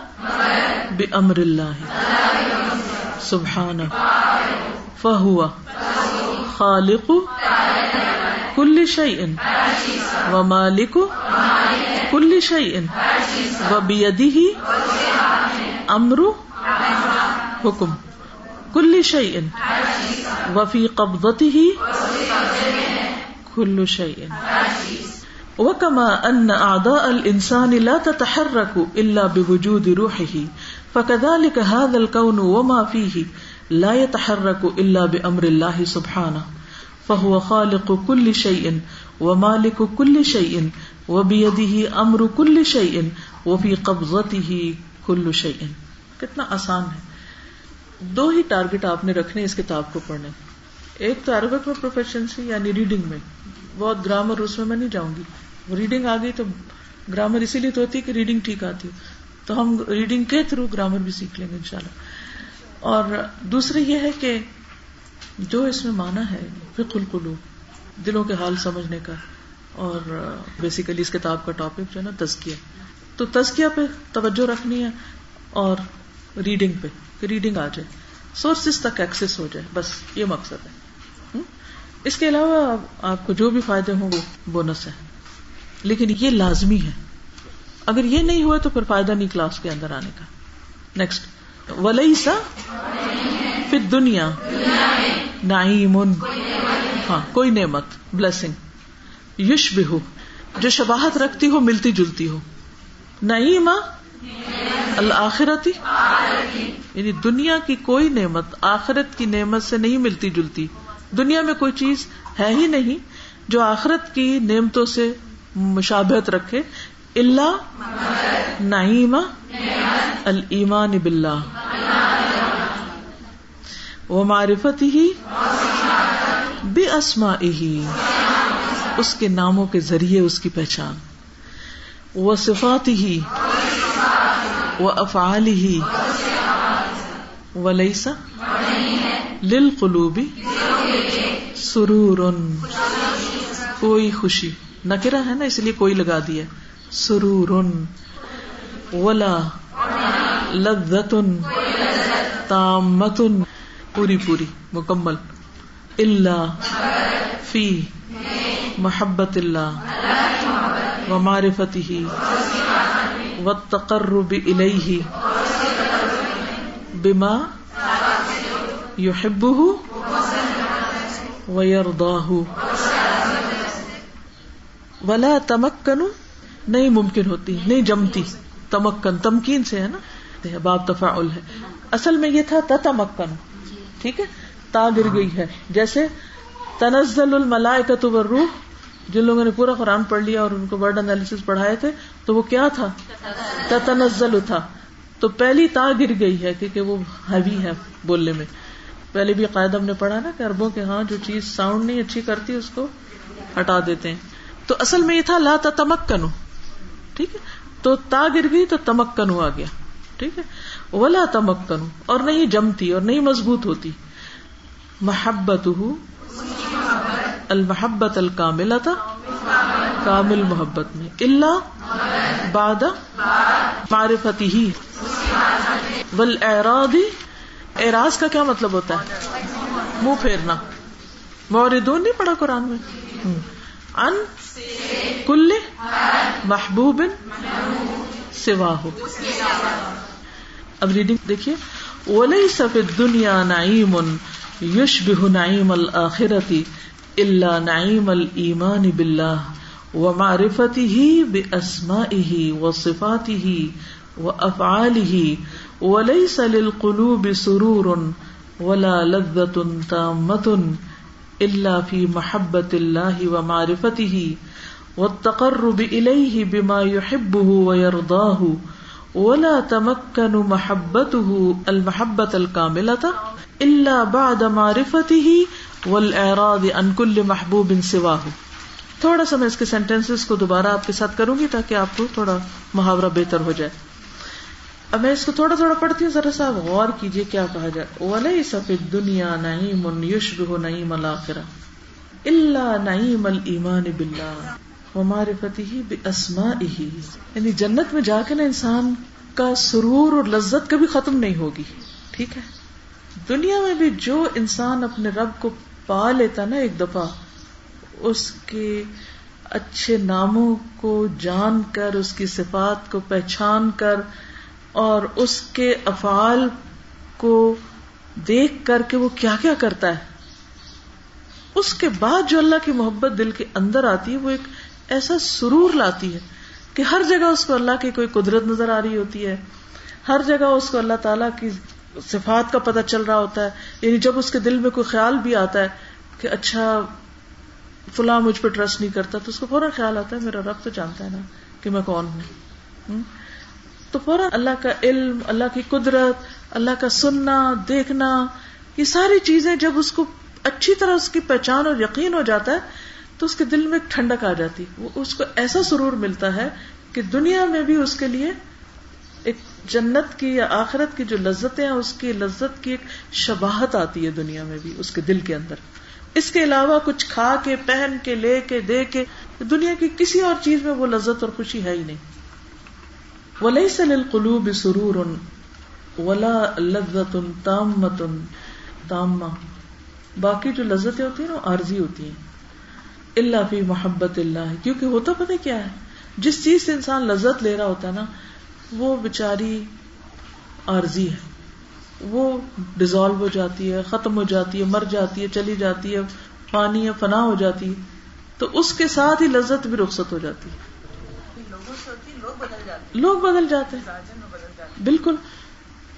بے امر اللہ سبحان فہو خالق کل شعین و مالک کل شعین و بیدی امر حکم کل شعین وفی قبضتی ہی کل شعین وكما ان اعضاء الانسان لا تتحرك الا بوجود روحه فكذلك هذا الكون وما فيه لا يتحرك الا بامر الله سبحانه، فهو خالق كل شيء ومالك كل شيء وبيده امر كل شيء وفي قبضته كل شيء۔ کتنا آسان ہے۔ دو ہی ٹارگٹ آپ نے رکھنے اس کتاب کو پڑھنے۔ ایک تو عربک میں پروفیشنسی یعنی ریڈنگ میں۔ بہت گرامر اس میں میں نہیں جاؤں گی۔ ریڈنگ آ گئی تو گرامر اسی لیے تو ہوتی ہے کہ ریڈنگ ٹھیک آتی ہے تو ہم ریڈنگ کے تھرو گرامر بھی سیکھ لیں گے ان شاء اللہ اور دوسرے یہ ہے کہ جو اس میں مانا ہے فک القلوب، دلوں کے حال سمجھنے کا، اور بیسیکلی اس کتاب کا ٹاپک جو ہے نا، تزکیہ۔ تو تزکیہ پہ توجہ رکھنی ہے اور ریڈنگ پہ، کہ ریڈنگ آ جائے۔ سورسز تک ایکسس ہو جائے، بس یہ مقصد ہے۔ اس کے علاوہ آپ کو جو بھی فائدے ہوں، وہ بونس ہے لیکن یہ لازمی ہے۔ اگر یہ نہیں ہوا تو پھر فائدہ نہیں کلاس کے اندر آنے کا۔ نیکسٹ ولی سا پھر دنیا نعیم ہاں کوئی نعمت بلسنگ یش بھی ہو جو شباہت رکھتی ہو، ملتی جلتی ہو. نعیم الآخرتی. یعنی دنیا کی کوئی نعمت، آخرت کی نعمت سے نہیں ملتی جلتی. دنیا میں کوئی چیز ہے ہی نہیں جو آخرت کی نعمتوں سے مشابہت رکھے اللہ نعیم المان بلّہ وہ معرفت ہی بے اسما ہی اس کے ناموں کے ذریعے اس کی پہچان۔ وہ صفات ہی وہ افعال ہی و لئیسا لل قلوبی سرور۔ کوئی خوشی۔ نکرا ہے نا، اس لیے کوئی لگا دیا سرور ولا لذت تامت پوری پوری مکمل اللہ فی محبت اللہ و معرفت ہی و تقرب الیہ بما یحبہ و ولا تمکن نہیں ممکن ہوتی، نہیں جمتی۔ تمکن، تمکین سے ہے نا؟ باب تفاعل ہے۔ اصل میں یہ تھا تتمکن۔ ٹھیک ہے؟ تا گر گئی ہے۔ جیسے تنزل الملائکۃ والروح، جن لوگوں نے پورا قرآن پڑھ لیا اور ان کو ورڈ انالیس پڑھائے تھے، تو وہ کیا تھا؟ تتنزل تھا۔ تو پہلی تا گر گئی ہے کیونکہ وہ ہیوی ہے بولنے میں۔ پہلے بھی قاعدہ ہم نے پڑھا نا کہ اربوں کے ہاں جو چیز ساؤنڈ نہیں اچھی کرتی، اس کو ہٹا دیتے ہیں۔ تو اصل میں یہ تھا لا تمکن ٹھیک ہے؟ تو تا گر گئی تو تمکن آ گیا۔ ٹھیک ہے؟ ولا تمکن، اور نہیں جمتی، اور نہیں مضبوط ہوتی۔ محبت المحبت الکامل تھا کامل محبت میں۔ اللہ باد معرفتی۔ ہی ول اعراضی اعراض کا کیا مطلب ہوتا ہے؟ منہ پھیرنا۔ موردون نہیں پڑا قرآن میں؟ ان کل محبوب سوا ہو اب ریڈنگ دیکھیے۔ ولی سفید دنیا نعیم یوش بہ نعیم الآخرتی اللہ نعیم المان بلّہ و معرفتی ہی بے اسما ہی و صفاتی ہی و افعال ہی ولی سل قلوب سرور ولا لذت تامت اللہ فی محبت اللہ و معرفتی ہی والتقرب إليه بما يحبه ويرضاه ولا تمكن محبته المحبة الكاملة إلا بعد معرفته والإعراض عن كل محبوب سواه تھوڑا سا میں اس کے سینٹینس کو دوبارہ آپ کے ساتھ کروں گی تاکہ آپ کو تھوڑا محاورہ بہتر ہو جائے۔ اب میں اس کو تھوڑا تھوڑا پڑھتی ہوں، ذرا سا غور کیجیے کیا کہا جائے ولی سفید دنیا نعیم یشبہ نعیم الاخرہ اللہ نعیم الایمان باللہ ہمارے فتح بے اسما ہی یعنی جنت میں جا کے نا انسان کا سرور اور لذت کبھی ختم نہیں ہوگی، ٹھیک ہے؟ دنیا میں بھی جو انسان اپنے رب کو پا لیتا نا ایک دفعہ، اس کے اچھے ناموں کو جان کر، اس کی صفات کو پہچان کر اور اس کے افعال کو دیکھ کر کے وہ کیا کیا کرتا ہے؟ اس کے بعد جو اللہ کی محبت دل کے اندر آتی ہے، وہ ایک ایسا سرور لاتی ہے کہ ہر جگہ اس کو اللہ کی کوئی قدرت نظر آ رہی ہوتی ہے۔ ہر جگہ اس کو اللہ تعالیٰ کی صفات کا پتہ چل رہا ہوتا ہے۔ یعنی جب اس کے دل میں کوئی خیال بھی آتا ہے کہ اچھا فلاں مجھ پہ ٹرسٹ نہیں کرتا، تو اس کو فوراً خیال آتا ہے، میرا رب تو جانتا ہے نا کہ میں کون ہوں۔ تو فوراً اللہ کا علم، اللہ کی قدرت، اللہ کا سننا، دیکھنا، یہ ساری چیزیں جب اس کو اچھی طرح اس کی پہچان اور یقین ہو جاتا ہے، تو اس کے دل میں ایک ٹھنڈک آ جاتی۔ وہ اس کو ایسا سرور ملتا ہے کہ دنیا میں بھی اس کے لیے ایک جنت کی یا آخرت کی جو لذتیں ہیں، اس کی لذت کی ایک شباہت آتی ہے دنیا میں بھی، اس کے دل کے اندر۔ اس کے علاوہ کچھ کھا کے، پہن کے، لے کے، دے کے، دنیا کی کسی اور چیز میں وہ لذت اور خوشی ہے ہی نہیں۔ ولی سل قلوب سرور ولا لذت تامت تامہ باقی جو لذتیں ہوتی ہیں نا عارضی ہوتی ہیں۔ اللہ فی محبت اللہ۔ کیونکہ ہوتا پتہ کیا ہے؟ جس چیز سے انسان لذت لے رہا ہوتا ہے نا، وہ بچاری عارضی ہے۔ وہ ڈیزالو ہو جاتی ہے، ختم ہو جاتی ہے، مر جاتی ہے، چلی جاتی ہے پانی ہے، فنا ہو جاتی ہے۔ تو اس کے ساتھ ہی لذت بھی رخصت ہو جاتی ہے۔ لوگ بدل جاتے ہیں۔ بالکل۔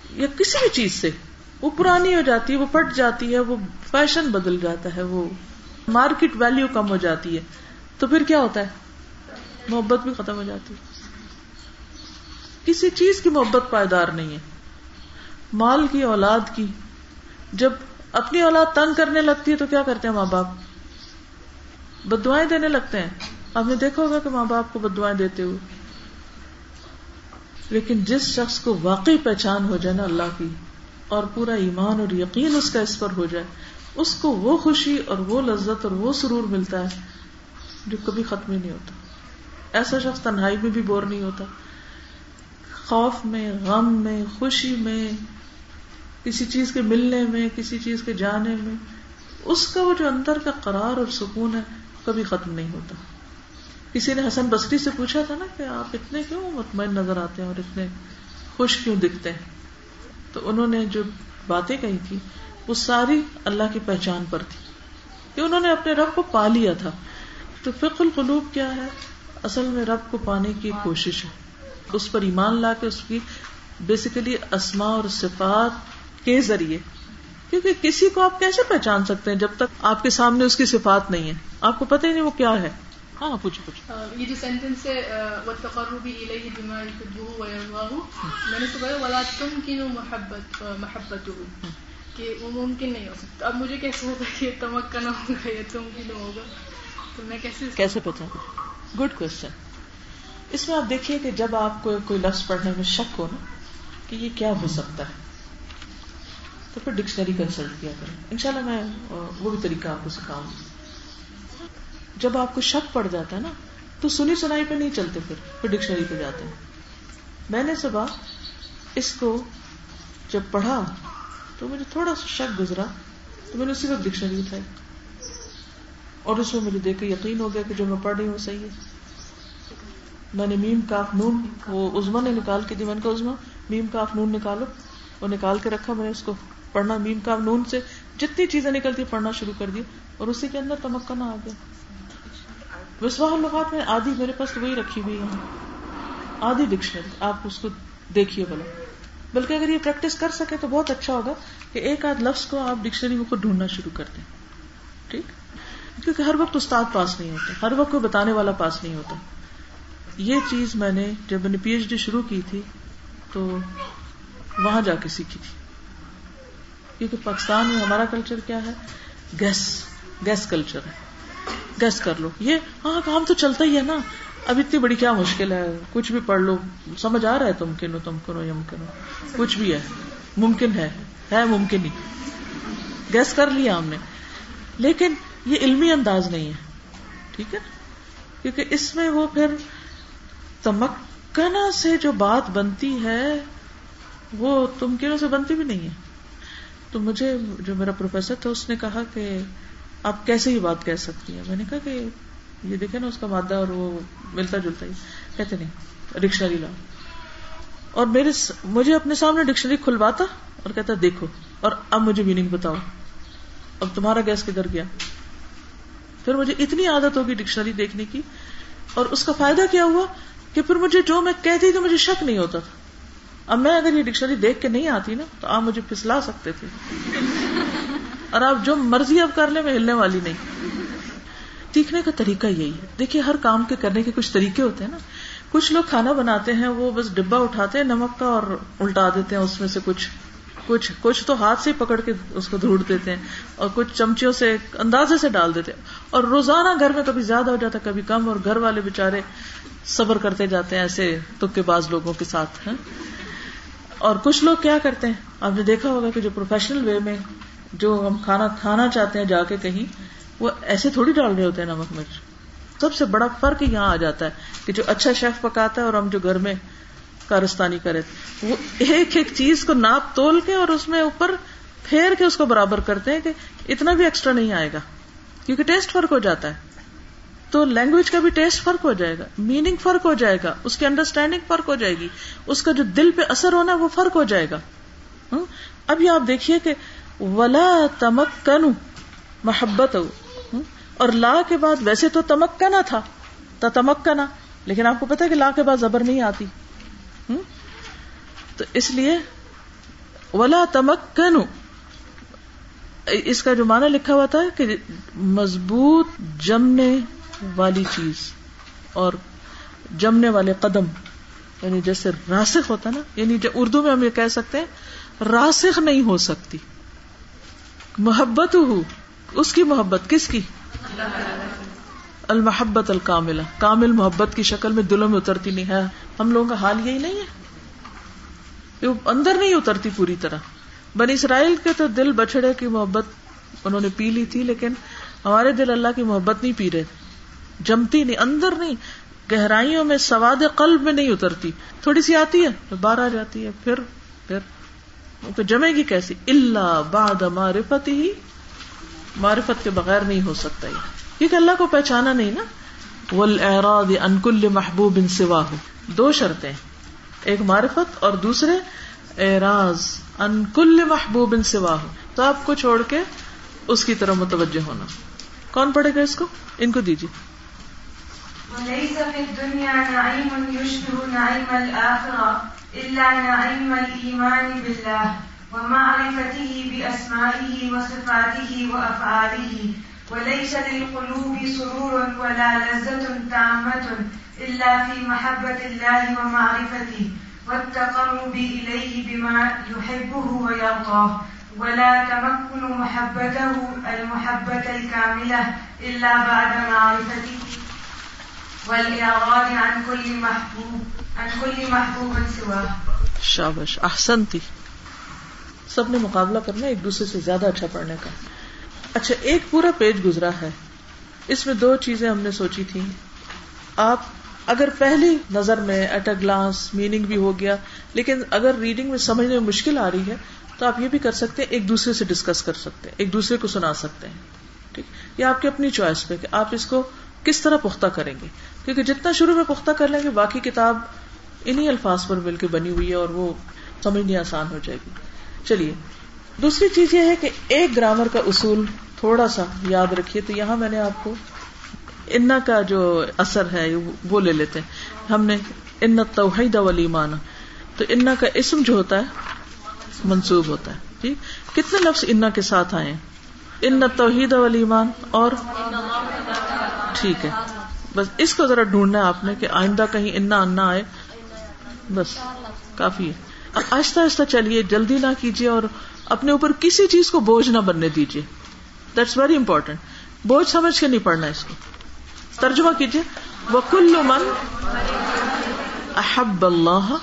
یا کسی بھی چیز سے۔ وہ پرانی ہو جاتی ہے، وہ پٹ جاتی ہے، وہ فیشن بدل جاتا ہے، وہ مارکیٹ ویلو کم ہو جاتی ہے۔ تو پھر کیا ہوتا ہے؟ محبت بھی ختم ہو جاتی ہے۔ کسی چیز کی محبت پائیدار نہیں ہے۔ مال کی، اولاد کی۔ جب اپنی اولاد تنگ کرنے لگتی ہے تو کیا کرتے ہیں ماں باپ؟ بدوائیں دینے لگتے ہیں۔ آپ نے دیکھا ہوگا کہ ماں باپ کو بدوائیں دیتے ہوئے۔ لیکن جس شخص کو واقعی پہچان ہو جائے نا اللہ کی اور پورا ایمان اور یقین اس کا اس پر ہو جائے، اس کو وہ خوشی اور وہ لذت اور وہ سرور ملتا ہے جو کبھی ختم ہی نہیں ہوتا۔ ایسا شخص تنہائی میں بھی بور نہیں ہوتا۔ خوف میں، غم میں، خوشی میں، کسی چیز کے ملنے میں، کسی چیز کے جانے میں، اس کا وہ جو اندر کا قرار اور سکون ہے کبھی ختم نہیں ہوتا۔ کسی نے حسن بسری سے پوچھا تھا نا کہ آپ اتنے کیوں مطمئن نظر آتے ہیں اور اتنے خوش کیوں دکھتے ہیں؟ تو انہوں نے جو باتیں کہی تھی، وہ ساری اللہ کی پہچان پر تھی کہ انہوں نے اپنے رب کو پا لیا تھا۔ تو فق القلوب کیا ہے؟ اصل میں رب کو پانے کی کوشش ہے۔ اس پر ایمان لا کے اس کی بیسیکلی اسما اور صفات کے ذریعے۔ کیونکہ کسی کو آپ کیسے پہچان سکتے ہیں جب تک آپ کے سامنے اس کی صفات نہیں ہے؟ آپ کو پتہ ہی نہیں وہ کیا ہے۔ ہاں پوچھو پوچھو۔ یہ جو سینٹینس ہے وَالتَّقَرُّبِ إِلَيْهِ بِمَا يُحِبُّهُ وَيَرْضَاهُ میں نے کہا وَلَا تُمْكِنُ محبت محبتُهُ کہ وہ ممکن نہیں ہو سکتا۔ اب مجھے کیسے ہوتا کہ تمکن ہوگا یا تمکن ہوگا؟ تو میں کیسے کیسے پہچان گڈ کوشچن اس میں آپ دیکھیے کہ جب آپ کو کوئی لفظ پڑھنے میں شک ہو نا کہ یہ کیا ہو سکتا ہے تو پھر ڈکشنری کنسلٹ کیا کریں۔ انشاءاللہ میں وہ بھی طریقہ آپ کو سکھاؤں گی۔ جب آپ کو شک پڑ جاتا ہے نا، تو سنی سنائی پہ نہیں چلتے پھر پھر ڈکشنری پہ جاتے ہیں۔ میں نے صبح اس کو جب پڑھا، تو مجھے تھوڑا سا شک گزرا، تو میں نے اسی وقت ڈکشنری اٹھائی۔ اور اس میں مجھے دیکھ کے یقین ہو گیا کہ جو میں پڑھ رہی ہوں صحیح ہے۔ میں نے میم کاف نون، وہ ازما نے نکال کے دی، میں نے کہا ازما میم کاف نون نکالو۔ وہ نکال کے رکھا، میں نے اس کو پڑھنا، میم کاف نون سے جتنی چیزیں نکلتی، پڑھنا شروع کر دی۔ اور اسی کے اندر تمکن آ گیا۔ وسواح الغات میں آدھی میرے پاس تو وہی رکھی ہوئی ہے۔ آدھی ڈکشنری، آپ اس کو دیکھیے بلا بلکہ اگر یہ پریکٹس کر سکے تو بہت اچھا ہوگا کہ ایک آدھ لفظ کو آپ ڈکشنری میں خود ڈھونڈنا شروع کر دیں۔ ٹھیک؟ کیونکہ ہر وقت استاد پاس نہیں ہوتا ہر وقت کوئی بتانے والا پاس نہیں ہوتا۔ یہ چیز میں نے جب میں نے پی ایچ ڈی شروع کی تھی تو وہاں جا کے سیکھی تھی۔ کیونکہ پاکستان میں ہمارا کلچر کیا ہے؟ گیس گیس کلچر ہے۔ گیس کر لو۔ یہ ہاں کام تو چلتا ہی ہے نا۔ اب اتنی بڑی کیا مشکل ہے۔ کچھ بھی پڑھ لو۔ سمجھ آ رہا ہے تم کنو تم کنو یمکن ہو کچھ بھی ہے۔ ممکن ہے۔ ہے ممکن ہی۔ گیس کر لیا ہم نے۔ لیکن یہ علمی انداز نہیں ہے۔ ٹھیک ہے؟ کیونکہ اس میں وہ پھر تمکنا سے جو بات بنتی ہے، وہ تمکنوں سے بنتی بھی نہیں ہے۔ تو مجھے، جو میرا پروفیسر تھا، اس نے کہا کہ آپ کیسے یہ بات کہہ سکتی ہیں؟ میں نے کہا کہ یہ دیکھے نا، اس کا مادہ اور وہ ملتا جلتا ہی۔ کہتے نہیں ڈکشنری لاؤ اور میرے مجھے اپنے سامنے ڈکشنری کھلواتا اور کہتا، دیکھو، اور اب مجھے میننگ بتاؤ۔ اب تمہارا گیس کدھر گیا؟ پھر مجھے اتنی عادت ہوگی ڈکشنری دیکھنے کی۔ اور اس کا فائدہ کیا ہوا؟ کہ پھر مجھے جو میں کہتی تو مجھے شک نہیں ہوتا تھا۔ اب میں اگر یہ ڈکشنری دیکھ کے نہیں آتی نا، تو آپ مجھے پھسلا سکتے تھے۔ اور آپ جو مرضی اب کر لیں، میں ہلنے والی نہیں۔ سیکھنے کا طریقہ یہی ہے۔ دیکھیے، ہر کام کے کرنے کے کچھ طریقے ہوتے ہیں نا۔ کچھ لوگ کھانا بناتے ہیں، وہ بس ڈبا اٹھاتے ہیں، نمک کا اور الٹا دیتے ہیں اس میں سے کچھ۔ کچھ کچھ تو ہاتھ سے پکڑ کے اس کو دھوڑ دیتے ہیں اور کچھ چمچوں سے اندازے سے ڈال دیتے ہیں۔ اور روزانہ گھر میں کبھی زیادہ ہو جاتا کبھی کم، اور گھر والے بےچارے صبر کرتے جاتے ہیں ایسے تک باز لوگوں کے ساتھ ہیں اور کچھ لوگ کیا کرتے ہیں؟ آپ نے دیکھا ہوگا کہ جو پروفیشنل وے میں جو ہم کھانا کھانا چاہتے ہیں جا کے کہیں، وہ ایسے تھوڑی ڈال رہے ہوتے ہیں نمک مرچ۔ سب سے بڑا فرق یہاں آ جاتا ہے کہ جو اچھا شیف پکاتا ہے اور ہم جو گھر میں کارستانی کرے، وہ ایک ایک چیز کو ناپ تول کے اور اس میں اوپر پھیر کے اس کو برابر کرتے ہیں کہ اتنا بھی ایکسٹرا نہیں آئے گا، کیونکہ ٹیسٹ فرق ہو جاتا ہے۔ تو لینگویج کا بھی ٹیسٹ فرق ہو جائے گا میننگ فرق ہو جائے گا، اس کی انڈرسٹینڈنگ فرق ہو جائے گی، اس کا جو دل پہ اثر ہونا ہے وہ فرق ہو جائے گا۔ ابھی آپ دیکھیے کہ ولا تمک کنو محبت اور لا کے بعد ویسے تو تمکنا تھا تمکنا لیکن آپ کو پتا کہ لا کے بعد زبر نہیں آتی۔ تو اس لیے ولا تمکن اس کا جو معنی لکھا ہوا تھا کہ مضبوط جمنے والی چیز اور جمنے والے قدم یعنی جیسے راسخ ہوتا نا یعنی جو اردو میں ہم یہ کہہ سکتے ہیں، راسخ نہیں ہو سکتی۔ محبت ہو اس کی محبت کس کی؟ المحبت الکاملہ، کامل محبت کی شکل میں دلوں میں اترتی نہیں ہے ہم لوگوں کا حال یہی نہیں ہے۔ اندر نہیں اترتی پوری طرح۔ بن اسرائیل کے تو دل بچڑے کی محبت انہوں نے پی لی تھی، لیکن ہمارے دل اللہ کی محبت نہیں پی رہے۔ جمتی نہیں، اندر نہیں، گہرائیوں میں سواد قلب میں نہیں اترتی۔ تھوڑی سی آتی ہے باہر آ جاتی ہے، پھر پھر۔ تو جمے گی کیسی؟ اللہ باد معرفت ہی معرفت کے بغیر نہیں ہو سکتا یہ۔ کیونکہ اللہ کو پہچانا نہیں نا۔ ولاد انکل محبوب ان سوا ہو دو شرطیں۔ ایک معرفت اور دوسرے اعراض۔ انکل محبوب ان تو آپ کو چھوڑ کے اس کی طرح متوجہ ہونا۔ کون پڑھے گا اس کو؟ ان کو دیجیے۔ وليس في الدنيا نعيم يشبه نعيم الآخرة۔ إلا نعيم الإيمان بالله ومعرفته بأسمائه وصفاته وأفعاله وليس للقلوب سرور ولا لذة تامة إلا في محبة الله ومعرفته والتقرب إليه بما يحبه ويرضاه ولا تمكن محبته المحبة الكاملة إلا بعد معرفته والإعراض عن كل محبوب، عن كل محبوب سواه شابش احسن تھی سب نے مقابلہ کرنا ایک دوسرے سے زیادہ اچھا پڑھنے کا۔ اچھا ایک پورا پیج گزرا ہے۔ اس میں دو چیزیں ہم نے سوچی تھی آپ اگر پہلی نظر میں ایٹ اے گلاس میننگ بھی ہو گیا، لیکن اگر ریڈنگ میں سمجھنے میں مشکل آ رہی ہے، تو آپ یہ بھی کر سکتے ہیں، ایک دوسرے سے ڈسکس کر سکتے ہیں، ایک دوسرے کو سنا سکتے ہیں۔ ٹھیک؟ یہ آپ کی اپنی چوائس پہ کہ آپ اس کو کس طرح پختہ کریں گے۔ کیونکہ جتنا شروع میں پختہ کر لیں گے، باقی کتاب انہیں الفاظ پر مل کے بنی ہوئی ہے اور وہ سمجھنی آسان ہو جائے گی۔ چلیے، دوسری چیز یہ ہے کہ ایک گرامر کا اصول تھوڑا سا یاد رکھیے۔ تو یہاں میں نے آپ کو انا کا جو اثر ہے، وہ لے لیتے ہیں۔ ہم نے ان توحید ولیمان تو انا کا اسم جو ہوتا ہے، منسوب ہوتا ہے۔ ٹھیک کتنے لفظ انا کے ساتھ آئے ان توحید ولیمان اور؟ ٹھیک ہے۔ بس اس کو ذرا ڈھونڈنا ہے آپ نے کہ آئندہ کہیں انا انا آئے۔ بس، کافی ہے۔ آہستہ آہستہ چلیے، جلدی نہ کیجیے اور اپنے اوپر کسی چیز کو بوجھ نہ بننے دیجیے۔ دیٹس ویری امپورٹینٹ بوجھ سمجھ کے نہیں پڑھنا اس کو۔ ترجمہ کیجیے۔ وہ من احب اللہ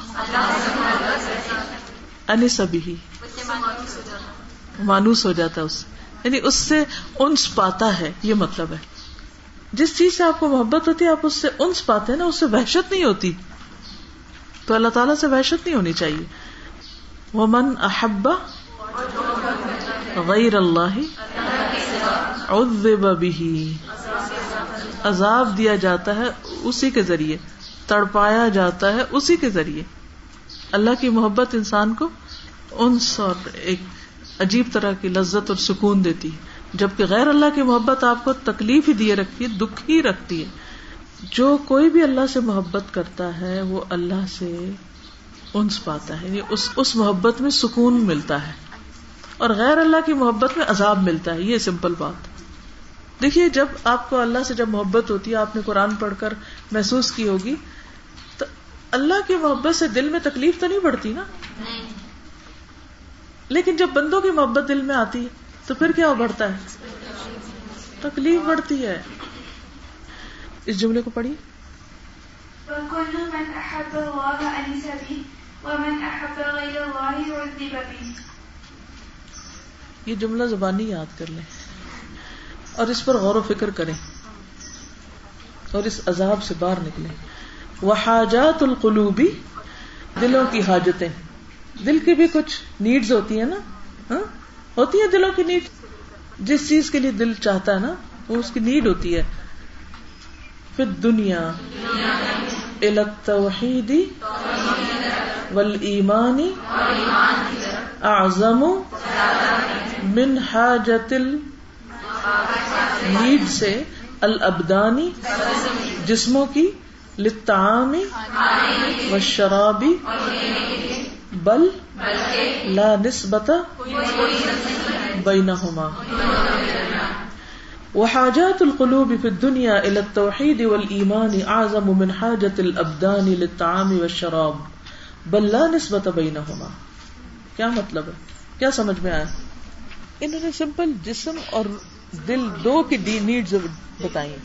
ان سبھی مانوس ہو جاتا ہے اس یعنی اس سے انس پاتا ہے، یہ مطلب ہے۔ جس چیز سے آپ کو محبت ہوتی ہے، آپ اس سے انس پاتے ہیں نا، اس سے وحشت نہیں ہوتی۔ تو اللہ تعالیٰ سے وحشت نہیں ہونی چاہیے۔ وہ من احبا غیر اللہ عذاب دیا جاتا ہے اسی کے ذریعے، تڑپایا جاتا ہے اسی کے ذریعے۔ اللہ کی محبت انسان کو انس اور ایک عجیب طرح کی لذت اور سکون دیتی ہے۔ جبکہ غیر اللہ کی محبت آپ کو تکلیف ہی دیے رکھتی ہے دکھ ہی رکھتی ہے۔ جو کوئی بھی اللہ سے محبت کرتا ہے وہ اللہ سے انس پاتا ہے یعنی اس اس محبت میں سکون ملتا ہے۔ اور غیر اللہ کی محبت میں عذاب ملتا ہے یہ سمپل بات۔ دیکھیے جب آپ کو اللہ سے جب محبت ہوتی ہے آپ نے قرآن پڑھ کر محسوس کی ہوگی تو اللہ کی محبت سے دل میں تکلیف تو نہیں پڑتی نا؟ لیکن جب بندوں کی محبت دل میں آتی ہے تو پھر کیا بڑھتا ہے؟ تکلیف بڑھتی ہے۔ اس جملے کو پڑھی یہ جملہ زبانی یاد کر لیں۔ اور اس پر غور و فکر کریں۔ اور اس عذاب سے باہر نکلیں۔ وہ حاجات القلوبی دلوں کی حاجتیں۔ دل کی بھی کچھ نیڈز ہوتی ہیں نا؟ ہاں؟ ہوتی ہے دلوں کی نیڈ؟ جس چیز کے لیے دل چاہتا ہے نا، وہ اس کی نیڈ ہوتی ہے۔ پھر دنیا التوحیدی ول ایمانی اعظم من حاجت نیڈ سے الابدانی جسموں کی لطعامی و شرابی بل لا نسبت بینہما. وحاجات القلوب في الدنيا الى التوحيد والايمان اعظم من حاجة الابدان للطعام والشراب. بل لا نسبت بینہما. کیا مطلب ہے؟ کیا سمجھ میں آیا؟ انہوں نے سمپل جسم اور دل دو کی دی نیڈز بتائی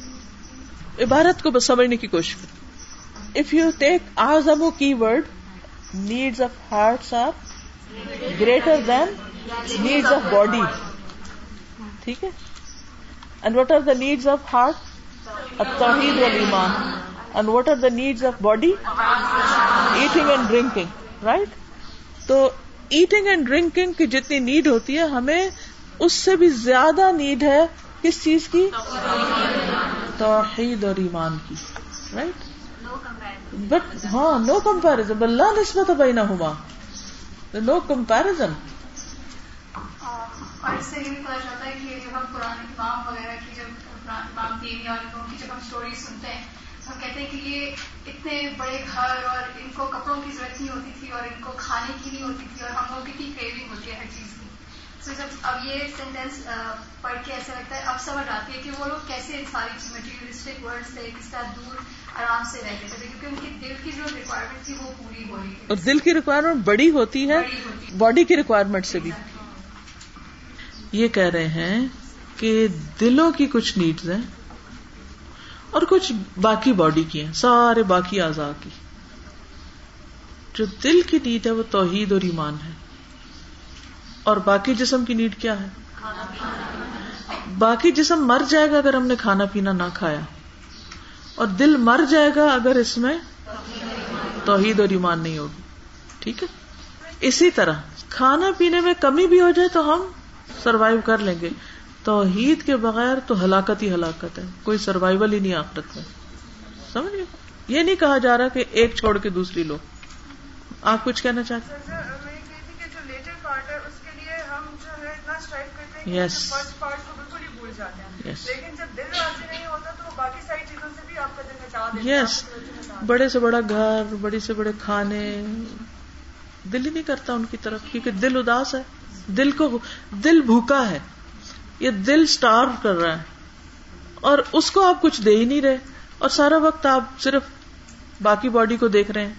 عبارت کو بس سمجھنے کی کوشش کریں۔ If you take آزمو keyword needs of heart are greater than needs of body ٹھیک ہے؟ And what are the needs of heart التوحید والایمان. And what are the needs of body eating and drinking right تو eating and drinking کی جتنی need ہوتی ہے، ہمیں اس سے بھی زیادہ نیڈ ہے کس چیز کی؟ توحید اور ایمان کی رائٹ بٹ ہاں نو کمپیرزن اللہ نسبت بھائی نہ ہوا نو کمپیرزن اور اس سے یہ بھی پتا چلتا ہے کہ جب ہم قرآن امام وغیرہ کی جب امام دینی اور ان کی جب ہم اسٹوری سنتے ہیں ہم کہتے ہیں کہ یہ اتنے بڑے گھر اور ان کو کپڑوں کی ضرورت نہیں ہوتی تھی اور ان کو کھانے کی نہیں ہوتی تھی اور ہم لوگوں کی کریونگ ہوتی ہے ہر چیز کی سو جب اب یہ سینٹینس پڑھ کے ایسا لگتا ہے اب سمجھ آتی ہے کہ وہ لوگ کیسے ساری مٹیریلسٹک ورڈ سے کس طرح دور سے رہتے تھے کیونکہ ان کی دل کی جو ریکوائرمنٹ تھی وہ پوری ہو رہی اور دل کی ریکوائرمنٹ بڑی ہوتی ہے باڈی کی ریکوائرمنٹ سے بھی۔ یہ کہہ رہے ہیں کہ دلوں کی کچھ نیڈز ہیں اور کچھ باقی باڈی کی ہیں سارے باقی اعضاء کی۔ جو دل کی نیڈ ہے وہ توحید اور ایمان ہے۔ اور باقی جسم کی نیڈ کیا ہے؟ باقی جسم مر جائے گا اگر ہم نے کھانا پینا نہ کھایا۔ اور دل مر جائے گا اگر اس میں توحید اور ایمان نہیں ہوگی۔ ٹھیک ہے؟ اسی طرح کھانا پینے میں کمی بھی ہو جائے تو ہم سروائو کر لیں گے۔ توحید کے بغیر تو ہلاکت ہی ہلاکت ہے۔ کوئی سروائول ہی نہیں آخرت میں۔ سمجھ گئے؟ یہ نہیں کہا جا رہا کہ ایک چھوڑ کے دوسری لو۔ آپ کچھ کہنا چاہتے یس یس یس بڑے سے بڑا گھر بڑے سے بڑے کھانے۔ دل ہی نہیں کرتا ان کی طرف کیونکہ دل اداس ہے۔ دل کو دل بھوکا ہے۔ یہ دل اسٹار کر رہا ہے۔ اور اس کو آپ کچھ دے ہی نہیں رہے۔ اور سارا وقت آپ صرف باقی باڈی کو دیکھ رہے ہیں۔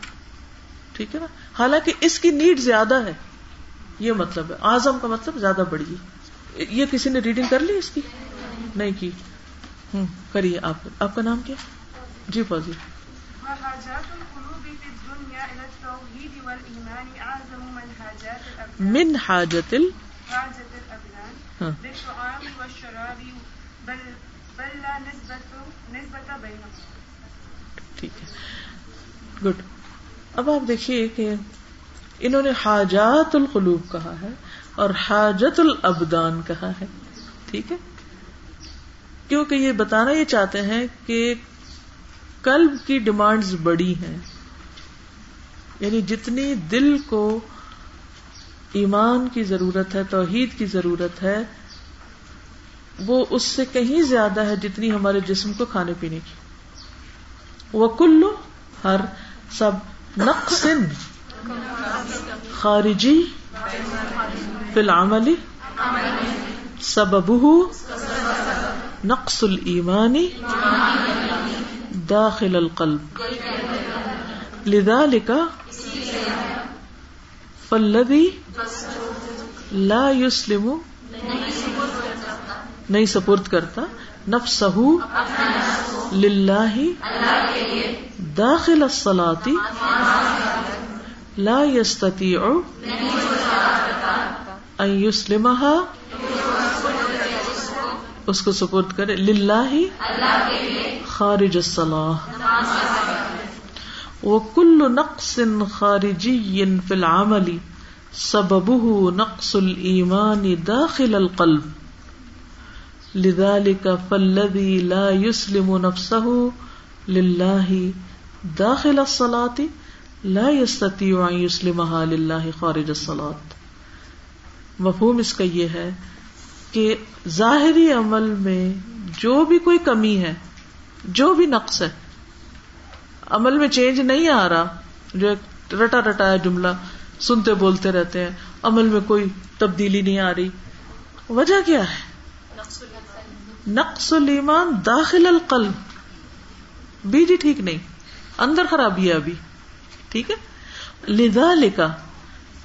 ٹھیک ہے نا؟ حالانکہ اس کی نیڈ زیادہ ہے۔ یہ مطلب ہے۔ آزم کا مطلب زیادہ بڑی یہ کسی نے ریڈنگ کر لی اس کی؟ نہیں کی۔ ہوں کریے آپ۔ آپ کا نام کیا؟ جی فوجی من حاجت ٹھیک ہے۔ گڈ اب آپ دیکھیے کہ انہوں نے حاجات القلوب کہا ہے اور حاجت الابدان کہا ہے۔ ٹھیک ہے۔ کیونکہ یہ بتانا یہ چاہتے ہیں کہ قلب کی ڈیمانڈز بڑی ہیں۔ یعنی جتنی دل کو ایمان کی ضرورت ہے، توحید کی ضرورت ہے، وہ اس سے کہیں زیادہ ہے جتنی ہمارے جسم کو کھانے پینے کی۔ وہ کلو ہر سب نقصن خارجی فی العمل سبب نقص المانی داخل القلب. لذلك فالذي لا يسلم، نہیں سپرد کرتا نفسہ للہ داخل الصلاة لا يستطيع ان يسلمها، اس کو سپرد کرے، للہ خارج الصلاة. وكل نقص خارجي في العمل. سببه نقص الإيمان داخل القلب. لذلك فالذي لا يسلم نفسه لله داخل الصلاة لا يستطيع ان يسلمها لله خارج الصلاة. مفہوم اس کا یہ ہے کہ ظاہری عمل میں جو بھی کوئی کمی ہے جو بھی نقص ہے، عمل میں چینج نہیں آ رہا، جو رٹا رٹا ہے جملہ، سنتے بولتے رہتے ہیں، عمل میں کوئی تبدیلی نہیں آ رہی۔ وجہ کیا ہے؟ نقص الایمان داخل القلب۔ بیجی ٹھیک نہیں، اندر خرابی ہے ابھی۔ ٹھیک ہے؟ لذا لکھا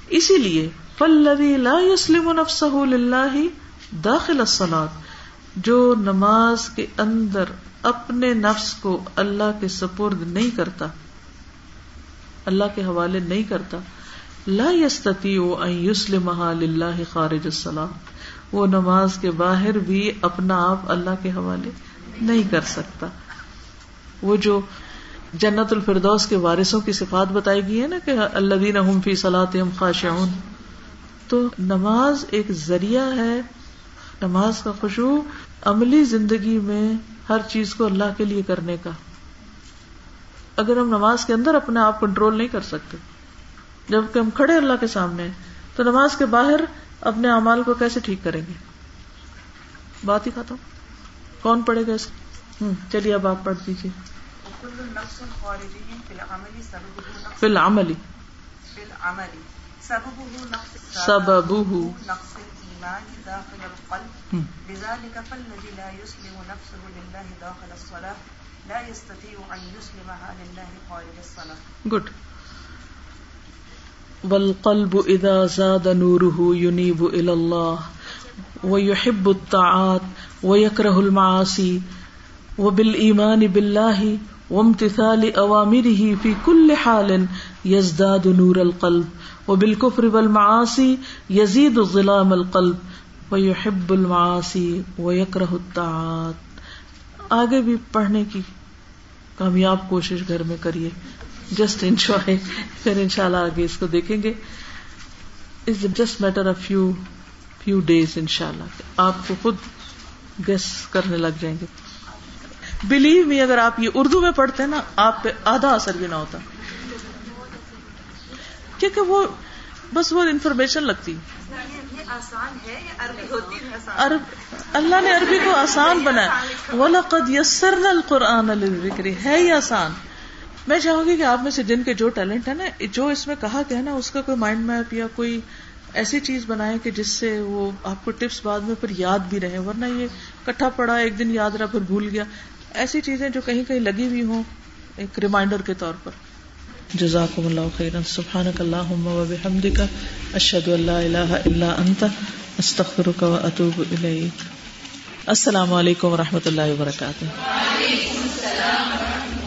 اسی لیے فلوی لا يسلم نفسه للہ داخل الصلاة جو نماز کے اندر اپنے نفس کو اللہ کے سپرد نہیں کرتا، اللہ کے حوالے نہیں کرتا۔ لا يستطيع ان يسلمها خارج الصلاة وہ نماز کے باہر بھی اپنا آپ اللہ کے حوالے نہیں کر سکتا۔ وہ جو جنت الفردوس کے وارثوں کی صفات بتائی گئی ہے نا کہ اللہ دین فی صلاح خاشعون۔ تو نماز ایک ذریعہ ہے، نماز کا خوشبو عملی زندگی میں ہر چیز کو اللہ کے لیے کرنے کا۔ اگر ہم نماز کے اندر اپنے آپ کنٹرول نہیں کر سکتے جبکہ ہم کھڑے اللہ کے سامنے تو نماز کے باہر اپنے امال کو کیسے ٹھیک کریں گے؟ بات ہی ختم۔ کون پڑھے گا اس؟ چلیے اب آپ پڑھ دیجیے فی العملی۔ نقص الإيمان داخل القلب. لذلك فالذي لا يسلم نفسه لله داخل الصلاة لا يستطيع أن يسلمها لله خارج الصلاة. Good. والقلب إذا زاد نوره ينيب إلى الله ويحب الطاعات ويكره المعاصي وبالإيمان بالله وامتثال أوامره في كل حال يزداد نور القلب وہ بالکفر والمعاصی یزید الظلام القلب و یحب المعاصی و یکرہ الطاعات. آگے بھی پڑھنے کی کامیاب کوشش گھر میں کریے۔ جسٹ انجوائے پھر انشاءاللہ آگے اس کو دیکھیں گے۔ Is just matter of few few days ان شاء اللہ آپ کو خود گیس کرنے لگ جائیں گے۔ بلیو می اگر آپ یہ اردو میں پڑھتے ہیں نا، آپ پہ آدھا اثر بھی نہ ہوتا۔ کیونکہ وہ بس وہ انفارمیشن لگتی۔ عرب، اللہ نے عربی کو آسان بنایا۔ وہ لقد یسر القرآن ہے یہ آسان۔ میں چاہوں گی کہ آپ میں سے جن کے جو ٹیلنٹ ہے نا، جو اس میں کہا گیا نا، اس کا کوئی مائنڈ میپ یا کوئی ایسی چیز بنائے کہ جس سے وہ آپ کو ٹپس بعد میں پھر یاد بھی رہے ورنہ یہ کٹھا پڑا، ایک دن یاد رہا، پھر بھول گیا۔ ایسی چیزیں جو کہیں کہیں لگی ہوئی ہوں، ایک ریمائنڈر کے طور پر۔ جزاکم اللہ خیرا۔ سبحانک اللہم و بحمدک، اشہد ان لا الہ الا انت، استغفرک و اتوب الیک۔ السلام علیکم و رحمۃ اللہ وبرکاتہ۔ وعلیکم السلام